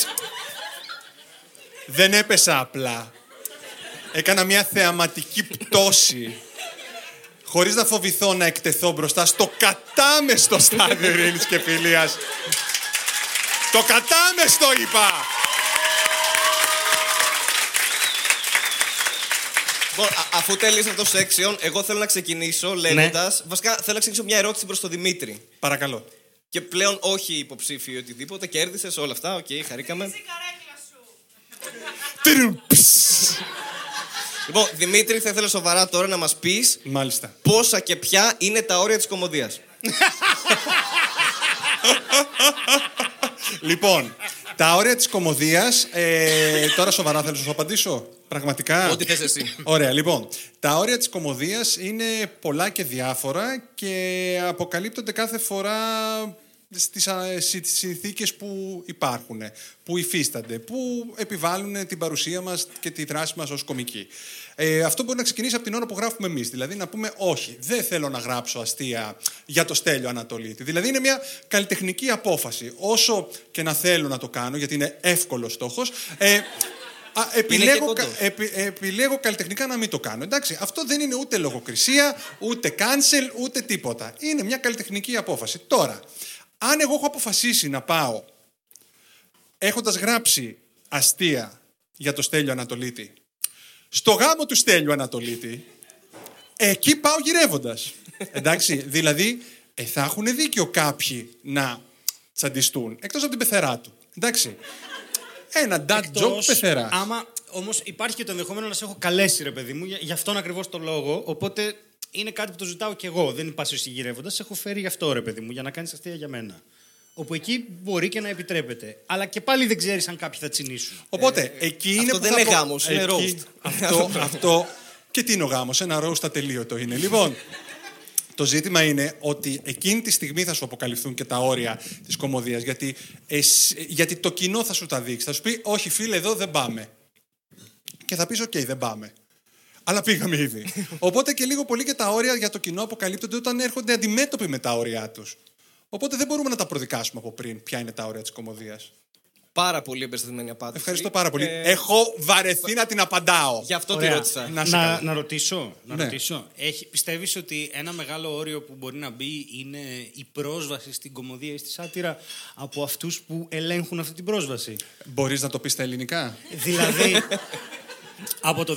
Speaker 3: Δεν έπεσα απλά. Έκανα μια θεαματική πτώση. Χωρίς να φοβηθώ να εκτεθώ μπροστά στο κατάμεστο Στάδιο Ειρήνης και Φιλίας. Το κατάμεστο είπα!
Speaker 1: Λοιπόν, α- αφού τέλειωσε αυτό το section, εγώ θέλω να ξεκινήσω λέγοντας. Βασικά, θέλω να ξεκινήσω μια ερώτηση προς τον Δημήτρη.
Speaker 3: Παρακαλώ.
Speaker 1: Και πλέον όχι υποψήφιο ή οτιδήποτε. Κέρδισες όλα αυτά. Οκ, χαρήκαμε.
Speaker 4: η καρέκλα σου.
Speaker 3: Τρουμψ.
Speaker 1: Λοιπόν, Δημήτρη, θα ήθελα σοβαρά τώρα να μας πεις
Speaker 3: Μάλιστα.
Speaker 1: πόσα και ποια είναι τα όρια της κομμωδίας.
Speaker 3: Λοιπόν, τα όρια της κομμωδίας, ε, τώρα σοβαρά θέλω να σου απαντήσω. Πραγματικά.
Speaker 1: Ό,τι θες εσύ.
Speaker 3: Ωραία, λοιπόν. Τα όρια της κομμωδίας είναι πολλά και διάφορα και αποκαλύπτονται κάθε φορά στις α, συ- συνθήκες που υπάρχουν, που υφίστανται, που επιβάλλουν την παρουσία μας και τη δράση μας ως κομικοί. Ε, αυτό μπορεί να ξεκινήσει από την ώρα που γράφουμε εμείς. Δηλαδή να πούμε όχι, δεν θέλω να γράψω αστεία για το Στέλιο Ανατολίτη. Δηλαδή είναι μια καλλιτεχνική απόφαση. Όσο και να θέλω να το κάνω, γιατί είναι εύκολος στόχος, ε, α, επιλέγω,
Speaker 1: κοντός.
Speaker 3: κα- επι- επιλέγω καλλιτεχνικά να μην το κάνω. Εντάξει, αυτό δεν είναι ούτε λογοκρισία, ούτε cancel, ούτε τίποτα. Είναι μια καλλιτεχνική απόφαση. Τώρα, αν εγώ έχω αποφασίσει να πάω έχοντας γράψει αστεία για το Στέλιο Ανατολίτη, στο γάμο του Στέλιου Ανατολίτη, εκεί πάω γυρεύοντας. Εντάξει, δηλαδή ε, θα έχουν δίκιο κάποιοι να τσαντιστούν, εκτός από την πεθερά του. Εντάξει, ένα dad joke
Speaker 2: Εκτός,
Speaker 3: πεθεράς.
Speaker 2: Άμα όμως υπάρχει και το ενδεχόμενο να σε έχω καλέσει, ρε παιδί μου, για, για αυτόν ακριβώς το λόγο. Οπότε είναι κάτι που το ζητάω κι εγώ. Δεν υπάρχει εσύ γυρεύοντα. Σε έχω φέρει γι' αυτό, ρε παιδί μου, για να κάνεις αστεία για μένα. Όπου εκεί μπορεί και να επιτρέπεται. Αλλά και πάλι δεν ξέρεις αν κάποιοι θα τσινήσουν.
Speaker 3: Οπότε, εκεί είναι
Speaker 1: αυτό
Speaker 3: που
Speaker 1: δεν
Speaker 3: θα
Speaker 1: είναι
Speaker 3: πω-
Speaker 1: γάμος, είναι
Speaker 3: εκεί-
Speaker 1: roast.
Speaker 3: Αυτό, αυτό. Και τι είναι ο γάμος, ένα roast ατελείωτο είναι. Λοιπόν, το ζήτημα είναι ότι εκείνη τη στιγμή θα σου αποκαλυφθούν και τα όρια της κομμωδίας, γιατί, εσύ- γιατί το κοινό θα σου τα δείξει. Θα σου πει, όχι φίλε, εδώ δεν πάμε. Και θα πεις, οκ, δεν πάμε. Αλλά πήγαμε ήδη. Οπότε και λίγο πολύ και τα όρια για το κοινό αποκαλύπτονται όταν έρχονται αντιμέτωποι με τα όρια τους. Οπότε δεν μπορούμε να τα προδικάσουμε από πριν ποια είναι τα όρια της κωμωδίας.
Speaker 1: Πάρα πολύ εμπεριστατωμένη απάντηση.
Speaker 3: Ευχαριστώ πάρα πολύ.
Speaker 1: Ε,
Speaker 3: Έχω βαρεθεί να την απαντάω.
Speaker 1: Γι' αυτό τη
Speaker 2: Ωραία.
Speaker 1: ρώτησα.
Speaker 3: Να σε
Speaker 2: να,
Speaker 3: καλά.
Speaker 2: να ρωτήσω. Να
Speaker 3: Ναι.
Speaker 2: ρωτήσω. Έχει, πιστεύεις ότι ένα μεγάλο όριο που μπορεί να μπει είναι η πρόσβαση στην κωμωδία ή στη σάτυρα από αυτούς που ελέγχουν αυτή την πρόσβαση;
Speaker 3: Μπορείς να το πεις στα ελληνικά;
Speaker 2: Δηλαδή, από το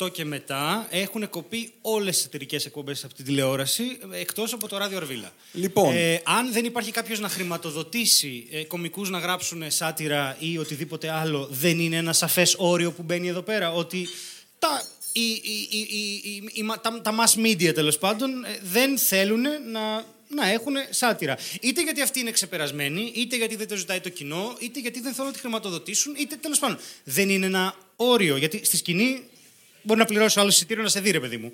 Speaker 2: 2018 και μετά έχουν κοπεί όλες τις εταιρικές εκπομπές από την τηλεόραση, εκτός από το ράδιο Αρβίλα.
Speaker 3: Λοιπόν.
Speaker 2: Ε, αν δεν υπάρχει κάποιος να χρηματοδοτήσει ε, κομικούς να γράψουν σάτυρα ή οτιδήποτε άλλο, δεν είναι ένα σαφές όριο που μπαίνει εδώ πέρα, ότι τα, οι, οι, οι, οι- οι- οι- μα- τα, τα mass media τέλος πάντων ε, δεν θέλουν να, να έχουν σάτυρα. Είτε γιατί αυτοί είναι ξεπερασμένοι, είτε γιατί δεν το ζητάει το κοινό, είτε γιατί δεν θέλουν να τη χρηματοδοτήσουν, είτε τέλος πάντων δεν είναι ένα όριο. Γιατί στη σκηνή μπορεί να πληρώσει άλλο εισιτήριο να σε δει, ρε παιδί μου.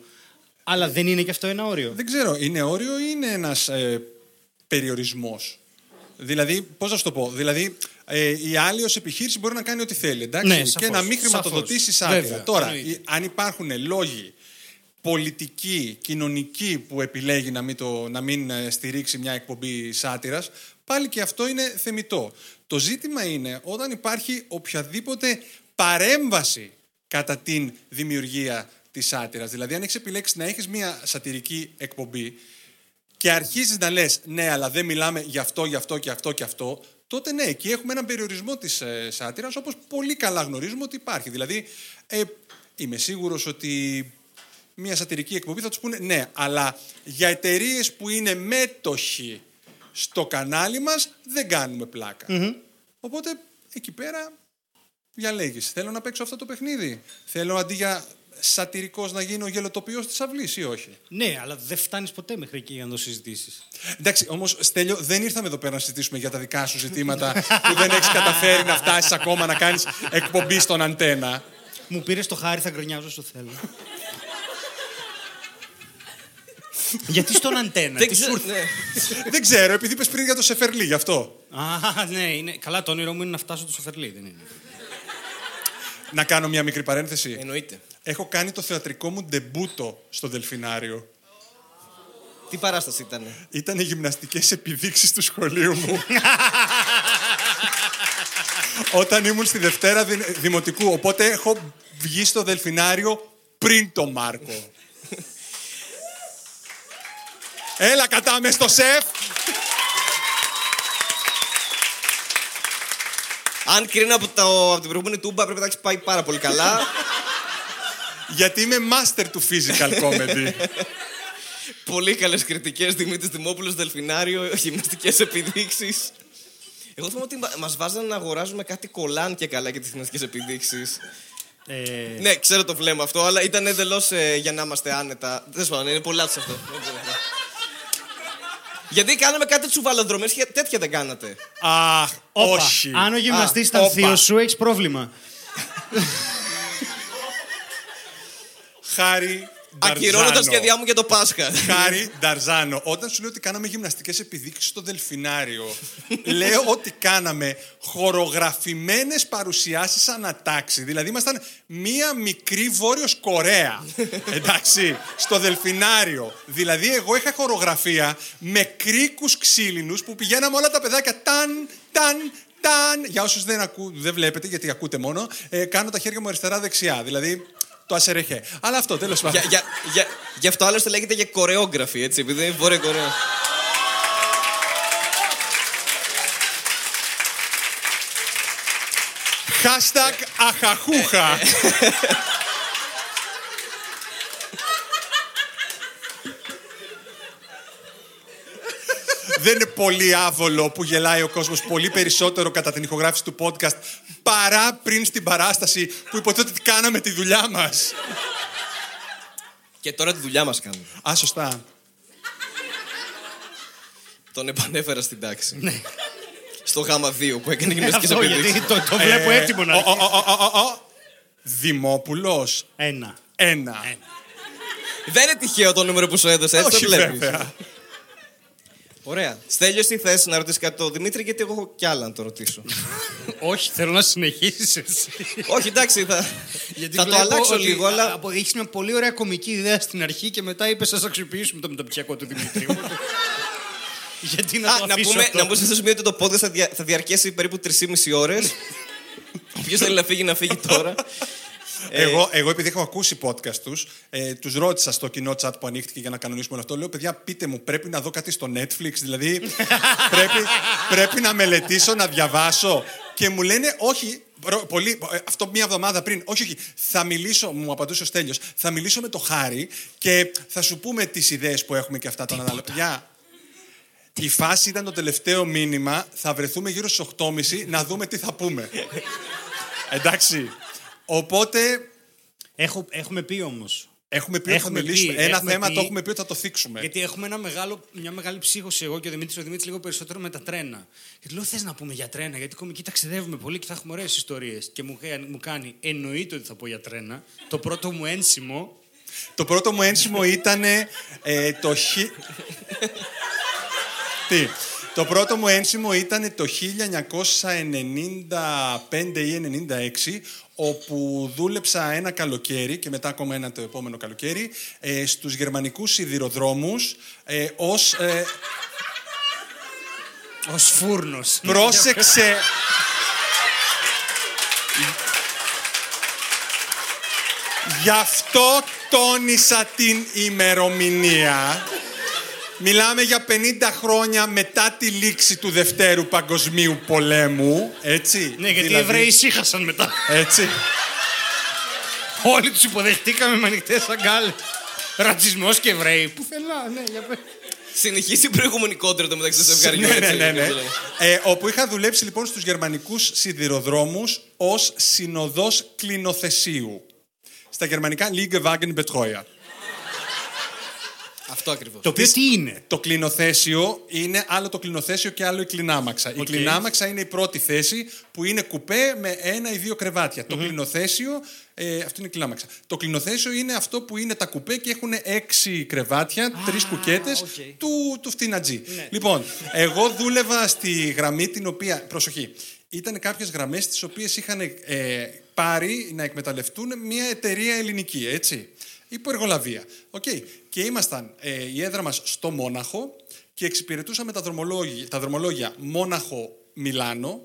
Speaker 2: Αλλά δεν είναι και αυτό ένα όριο.
Speaker 3: Δεν ξέρω, είναι όριο ή είναι ένας ε, περιορισμός; Δηλαδή, πώς να σου το πω, δηλαδή ε, η άλλη ως επιχείρηση μπορεί να κάνει ό,τι θέλει, εντάξει,
Speaker 2: Ναι,
Speaker 3: και
Speaker 2: σαφώς,
Speaker 3: να μην χρηματοδοτήσεις
Speaker 2: σαφώς.
Speaker 3: σάτυρα.
Speaker 2: Βέβαια,
Speaker 3: Τώρα,
Speaker 2: εννοείται.
Speaker 3: η- αν υπάρχουν λόγοι πολιτικοί, κοινωνικοί που επιλέγει να μην, το, να μην ε, στηρίξει μια εκπομπή σάτυρας, πάλι και αυτό είναι θεμητό. Το ζήτημα είναι όταν υπάρχει οποιαδήποτε παρέμβαση κατά την δημιουργία της σάτυρας. Δηλαδή, αν έχεις επιλέξει να έχεις μια σατυρική εκπομπή και αρχίζεις να λες ναι, αλλά δεν μιλάμε γι' αυτό, γι' αυτό και αυτό και αυτό, τότε ναι, εκεί έχουμε έναν περιορισμό της ε, σάτυρας, όπως πολύ καλά γνωρίζουμε ότι υπάρχει. Δηλαδή, ε, είμαι σίγουρος ότι μια σατυρική εκπομπή θα τους πούνε ναι, αλλά για εταιρείες που είναι μέτοχοι στο κανάλι μας δεν κάνουμε πλάκα. Οπότε, εκεί πέρα διαλέγεις. Θέλω να παίξω αυτό το παιχνίδι. Θέλω αντί για σατυρικός να γίνω γελοτοποιός της αυλής ή όχι;
Speaker 2: Ναι, αλλά δεν φτάνεις ποτέ μέχρι εκεί για να το συζητήσεις.
Speaker 3: Εντάξει, όμως Στέλιο, δεν ήρθαμε εδώ πέρα να συζητήσουμε για τα δικά σου ζητήματα που δεν έχεις καταφέρει να φτάσεις ακόμα να κάνεις εκπομπή στον αντένα.
Speaker 2: Μου πήρες το χάρι, θα γκρινιάζω όσο θέλω. Γιατί στον αντένα,
Speaker 1: Δεν
Speaker 2: τι σου
Speaker 1: ξέρω.
Speaker 2: ήρθε.
Speaker 1: ναι.
Speaker 3: δεν ξέρω, επειδή είπε πριν για το Σεφερλί, γι' αυτό.
Speaker 2: Α, ναι, είναι. Καλά, το όνειρό μου είναι να φτάσω στο Σοφερλί, δεν είναι.
Speaker 3: Να κάνω μια μικρή παρένθεση.
Speaker 1: Εννοείται.
Speaker 3: Έχω κάνει το θεατρικό μου ντεμπούτο στο Δελφινάριο.
Speaker 1: Τι παράσταση ήταν;
Speaker 3: Ήταν οι γυμναστικές επιδείξεις του σχολείου μου. Όταν ήμουν στη Δευτέρα δη- Δημοτικού. Οπότε έχω βγει στο Δελφινάριο πριν το Μάρκο. Έλα κατάμε στο σεφ.
Speaker 1: Αν κρίνω από, το, από την προηγούμενη τούμπα, πρέπει να έχεις πάει πάρα πολύ καλά.
Speaker 3: Γιατί είμαι master του physical comedy.
Speaker 1: πολύ καλές κριτικές. Δημήτρης Δημόπουλος, Δελφινάριο, γυμναστικές επιδείξεις. Εγώ θυμάμαι ότι μα βάζανε να αγοράζουμε κάτι κολάν και καλά για τις γυμναστικές επιδείξεις.
Speaker 2: Ε,
Speaker 1: ναι, ξέρω το βλέμμα αυτό, αλλά ήταν εντελώς για να είμαστε άνετα. Δεν σου είναι πολλά σε αυτό. Δεν ξέρω. Γιατί κάναμε κάτι τσουβαλοδρομίες και τέτοια δεν κάνατε.
Speaker 3: Αχ,
Speaker 2: όπα,
Speaker 3: όχι.
Speaker 2: Αν ο γυμναστής
Speaker 3: Α,
Speaker 2: ήταν
Speaker 3: όπα.
Speaker 2: θείος σου, έχεις πρόβλημα.
Speaker 3: Χάρη,
Speaker 1: Ακυρώνω τα
Speaker 3: Νταρζάνο.
Speaker 1: σχέδιά μου για το Πάσχα.
Speaker 3: Χάρη Νταρζάνο, όταν σου λέω ότι κάναμε γυμναστικές επιδείξεις στο Δελφινάριο, λέω ότι κάναμε χορογραφημένες παρουσιάσεις ανατάξει. Δηλαδή ήμασταν μία μικρή Βόρειος Κορέα. Εντάξει, στο Δελφινάριο. Δηλαδή εγώ είχα χορογραφία με κρίκους ξύλινους που πηγαίναμε όλα τα παιδάκια ταν, ταν, ταν. Για όσους δεν, ακού, δεν βλέπετε, γιατί ακούτε μόνο, ε, κάνω τα χέρια μου αριστερά-δεξιά. Δηλαδή το ασερεχέ. Αλλά αυτό, τέλος πάντων.
Speaker 1: για, για, για, γι' αυτό άλλωστε λέγεται και κορεόγραφη, έτσι, επειδή είναι Βόρεια Κορέα.
Speaker 3: Hashtag αχαχούχα. Δεν είναι πολύ άβολο που γελάει ο κόσμος πολύ περισσότερο κατά την ηχογράφηση του podcast παρά πριν στην παράσταση που υποτίθεται ότι κάναμε τη δουλειά μας.
Speaker 1: Και τώρα τη δουλειά μας κάνουμε.
Speaker 3: Α, σωστά.
Speaker 1: Τον επανέφερα στην τάξη.
Speaker 2: Ναι.
Speaker 1: Στο γάμα 2 που έκανε γυμναστικές
Speaker 2: Αυτό
Speaker 1: επιδείξεις.
Speaker 2: γιατί το, το βλέπω
Speaker 3: Ε,
Speaker 2: έτοιμο να
Speaker 3: ο- ο- ο- ο- ο- ο. Δημόπουλος.
Speaker 2: Ένα.
Speaker 3: Ένα.
Speaker 1: Δεν είναι τυχαίο το νούμερο που σου έδωσα, έτσι το
Speaker 3: Όχι
Speaker 1: βλέπεις.
Speaker 3: Βέβαια.
Speaker 1: Ωραία. Στέλιος, τι θες να ρωτήσεις κάτι το Δημήτρη, γιατί εγώ έχω κι άλλα να το ρωτήσω.
Speaker 2: Όχι, θέλω να συνεχίσεις εσύ.
Speaker 1: Όχι, εντάξει, θα,
Speaker 2: Γιατί
Speaker 1: θα το
Speaker 2: βλέπω
Speaker 1: αλλάξω
Speaker 2: ότι
Speaker 1: λίγο, αλλά.
Speaker 2: από- Έχεις μια πολύ ωραία κομική ιδέα στην αρχή και μετά είπες ας αξιοποιήσουμε το μεταπτυχιακό του Δημήτρη. Οπότε- Γιατί να το
Speaker 1: Α, να
Speaker 2: αφήσω
Speaker 1: πούμε,
Speaker 2: αυτό;
Speaker 1: να πούμε στο σημείο ότι το podcast θα, δια- θα διαρκέσει περίπου 3,5 ώρες. Όποιο θέλει να φύγει, να φύγει τώρα. Ε,
Speaker 3: Εγώ, εγώ επειδή έχω ακούσει podcast τους, ε, τους ρώτησα στο κοινό chat που ανοίχτηκε για να κανονίσουμε όλο αυτό. Λέω, παιδιά, πείτε μου, πρέπει να δω κάτι στο Netflix. Δηλαδή, πρέπει, πρέπει να μελετήσω, να διαβάσω. Και μου λένε, όχι, ρο- πολύ, ε, αυτό μία εβδομάδα πριν. Όχι, όχι. Θα μιλήσω, μου απαντούσε ο Στέλιος, θα μιλήσω με το Χάρη και θα σου πούμε τις ιδέες που έχουμε και αυτά τον ανάλογο. Παιδιά, η φάση ήταν το τελευταίο μήνυμα. Θα βρεθούμε γύρω στις 8.30 να δούμε τι θα πούμε. Εντάξει. Οπότε
Speaker 2: Έχω, έχουμε πει όμως.
Speaker 3: Έχουμε πει ότι θα
Speaker 2: Έχουμε
Speaker 3: μιλήσουμε.
Speaker 2: πει,
Speaker 3: Ένα
Speaker 2: έχουμε
Speaker 3: θέμα
Speaker 2: πει.
Speaker 3: το έχουμε πει ότι θα το θίξουμε.
Speaker 2: Γιατί έχουμε ένα μεγάλο, μια μεγάλη ψύχωση εγώ και ο Δημήτρης. Ο Δημήτρης λίγο περισσότερο με τα τρένα. Και του λέω: Θες να πούμε για τρένα, γιατί κομική ταξιδεύουμε πολύ και θα έχουμε ωραίες ιστορίες. Και μου, κα- μου κάνει: Εννοείται ότι θα πω για τρένα. Το πρώτο μου ένσημο.
Speaker 3: Το πρώτο μου ένσημο ήταν ε, το χι... Τι; Το πρώτο μου ένσημο ήταν το 1995 ή 96 όπου δούλεψα ένα καλοκαίρι και μετά ακόμα ένα το επόμενο καλοκαίρι ε, στους γερμανικούς σιδηροδρόμους ε, ως... Ε,
Speaker 2: Ω φούρνος.
Speaker 3: πρόσεξε... Γι' αυτό τόνισα την ημερομηνία. Μιλάμε για 50 χρόνια μετά τη λήξη του Δευτέρου Παγκοσμίου Πολέμου. Έτσι;
Speaker 2: Ναι, γιατί οι
Speaker 3: Δηλαδή,
Speaker 2: Εβραίοι ησύχασαν μετά.
Speaker 3: Έτσι.
Speaker 2: Όλοι τους υποδεχτήκαμε με ανοιχτέ αγκάλες. Ρατσισμός και Εβραίοι. Πουθενά, ναι, για πες.
Speaker 1: Συνεχίσει η προηγούμενη κόντρα το μεταξύ του ζευγαριού.
Speaker 3: ναι, ναι,
Speaker 1: έτσι,
Speaker 3: ναι, ναι.
Speaker 1: έτσι.
Speaker 3: Ε, όπου είχα δουλέψει λοιπόν στους γερμανικούς σιδηροδρόμους ως συνοδός κλινοθεσίου. Στα γερμανικά Liegewagen Betreuer.
Speaker 1: Αυτό ακριβώς.
Speaker 2: Το οποίο τι είναι;
Speaker 3: Το κλινοθέσιο είναι άλλο το κλινοθέσιο και άλλο η κλινάμαξα. Η
Speaker 2: Οκ.
Speaker 3: κλινάμαξα είναι η πρώτη θέση που είναι κουπέ με ένα ή δύο κρεβάτια. Το κλινοθέσιο, ε, αυτό είναι η κλινάμαξα. Το κλινοθέσιο είναι αυτό που είναι τα κουπέ και έχουν έξι κρεβάτια, τρεις κουκέτες
Speaker 2: οκ.
Speaker 3: του, του φτηνατζή.
Speaker 2: Ναι.
Speaker 3: Λοιπόν, εγώ δούλευα στη γραμμή την οποία. Προσοχή. Ήταν κάποιες γραμμές τις οποίες είχαν ε, πάρει να εκμεταλλευτούν μια εταιρεία ελληνική, έτσι. Υποεργολαβία. Οκ. Και ήμασταν ε, η έδρα μας στο Μόναχο και εξυπηρετούσαμε τα δρομολόγια, τα δρομολόγια Μόναχο-Μιλάνο,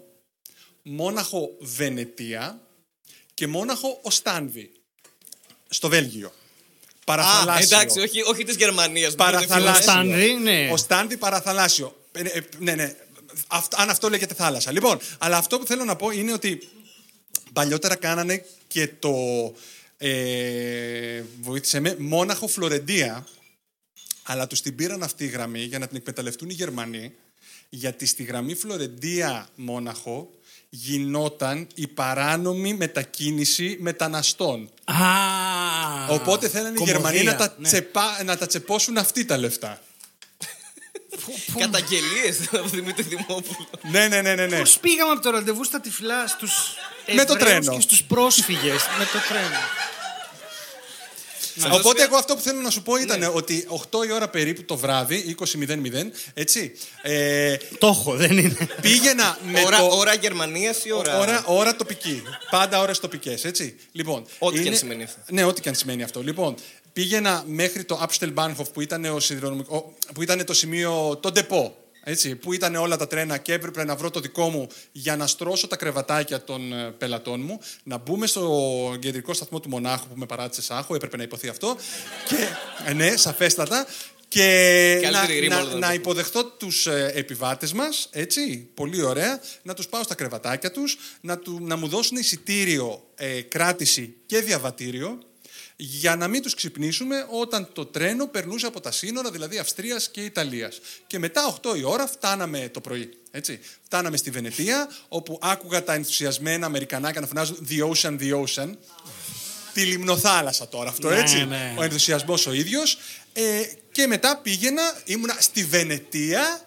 Speaker 3: Μόναχο-Βενετία και Μόναχο-Οστάνδη. Στο Βέλγιο.
Speaker 1: Α,
Speaker 3: Παραθαλάσσιο.
Speaker 1: εντάξει, όχι, όχι της Γερμανίας.
Speaker 3: Παραθαλάσσιο.
Speaker 2: Οστάνδη, ναι.
Speaker 3: Οστάνδη παραθαλάσσιο. Ε, ε, ναι, ναι. Αυτό- αν αυτό λέγεται θάλασσα. Λοιπόν, αλλά αυτό που θέλω να πω είναι ότι παλιότερα κάνανε και το. Ε, βοήθησε με Μόναχο Φλωρεντία. Αλλά τους την πήραν αυτή η γραμμή για να την εκμεταλλευτούν οι Γερμανοί. Γιατί στη γραμμή Φλωρεντία Μόναχο γινόταν η παράνομη μετακίνηση μεταναστών.
Speaker 2: Α,
Speaker 3: Οπότε θέλανε οι
Speaker 2: κομμωδία,
Speaker 3: Γερμανοί να τα,
Speaker 2: ναι.
Speaker 3: τσεπά, να τα τσεπώσουν αυτοί τα λεφτά.
Speaker 1: Καταγγελίες από Δημήτρη Δημόπουλο.
Speaker 3: ναι, ναι, ναι, ναι. ναι.
Speaker 2: Πώς πήγαμε από το ραντεβού στα τυφλά στους
Speaker 3: Με το
Speaker 2: Εβραίους
Speaker 3: τρένο.
Speaker 2: και στους πρόσφυγες με το τρένο;
Speaker 1: Σε αυτό
Speaker 3: Οπότε
Speaker 1: το
Speaker 3: εγώ αυτό που θέλω να σου πω ήταν
Speaker 1: Ναι.
Speaker 3: ότι 8 η ώρα περίπου το βράδυ, 20.00, έτσι, ε,
Speaker 2: Το έχω, δεν είναι.
Speaker 3: πήγαινα με
Speaker 1: Ώρα,
Speaker 3: το...
Speaker 1: ώρα Γερμανίας ή ώρα.
Speaker 3: Ώρα, ώρα τοπική. Πάντα ώρες τοπικές, έτσι. Λοιπόν,
Speaker 1: Ό,τι και αν σημαίνει αυτό.
Speaker 3: Ναι, ό,τι και αν σημαίνει αυτό. Λοιπόν, πήγαινα μέχρι το Abstellbahnhof που ήταν, ο σιδηροδρομικό- που ήταν το σημείο, το ντεπό. Έτσι, που ήταν όλα τα τρένα και έπρεπε να βρω το δικό μου για να στρώσω τα κρεβατάκια των ε, πελατών μου, να μπούμε στο κεντρικό σταθμό του Μονάχου που με παράτησε Σάχο, έπρεπε να υποθεί αυτό. και, ε, ναι, σαφέστατα. Και να,
Speaker 1: Καλύτερη ρήμα
Speaker 3: να,
Speaker 1: όλων των
Speaker 3: να
Speaker 1: εποχών.
Speaker 3: υποδεχτώ τους ε, επιβάτες μας, έτσι, πολύ ωραία, να τους πάω στα κρεβατάκια τους, να, του, να μου δώσουν εισιτήριο, ε, κράτηση και διαβατήριο, για να μην τους ξυπνήσουμε όταν το τρένο περνούσε από τα σύνορα, δηλαδή Αυστρίας και Ιταλίας. Και μετά 8 η ώρα φτάναμε το πρωί. Έτσι. Φτάναμε στη Βενετία, όπου άκουγα τα ενθουσιασμένα Αμερικανάκια να φωνάζουν «The ocean, the ocean». Τη λιμνοθάλασσα τώρα αυτό,
Speaker 2: Ναι,
Speaker 3: έτσι.
Speaker 2: ναι.
Speaker 3: Ο ενθουσιασμός ο ίδιος. Ε, και μετά πήγαινα, ήμουνα στη Βενετία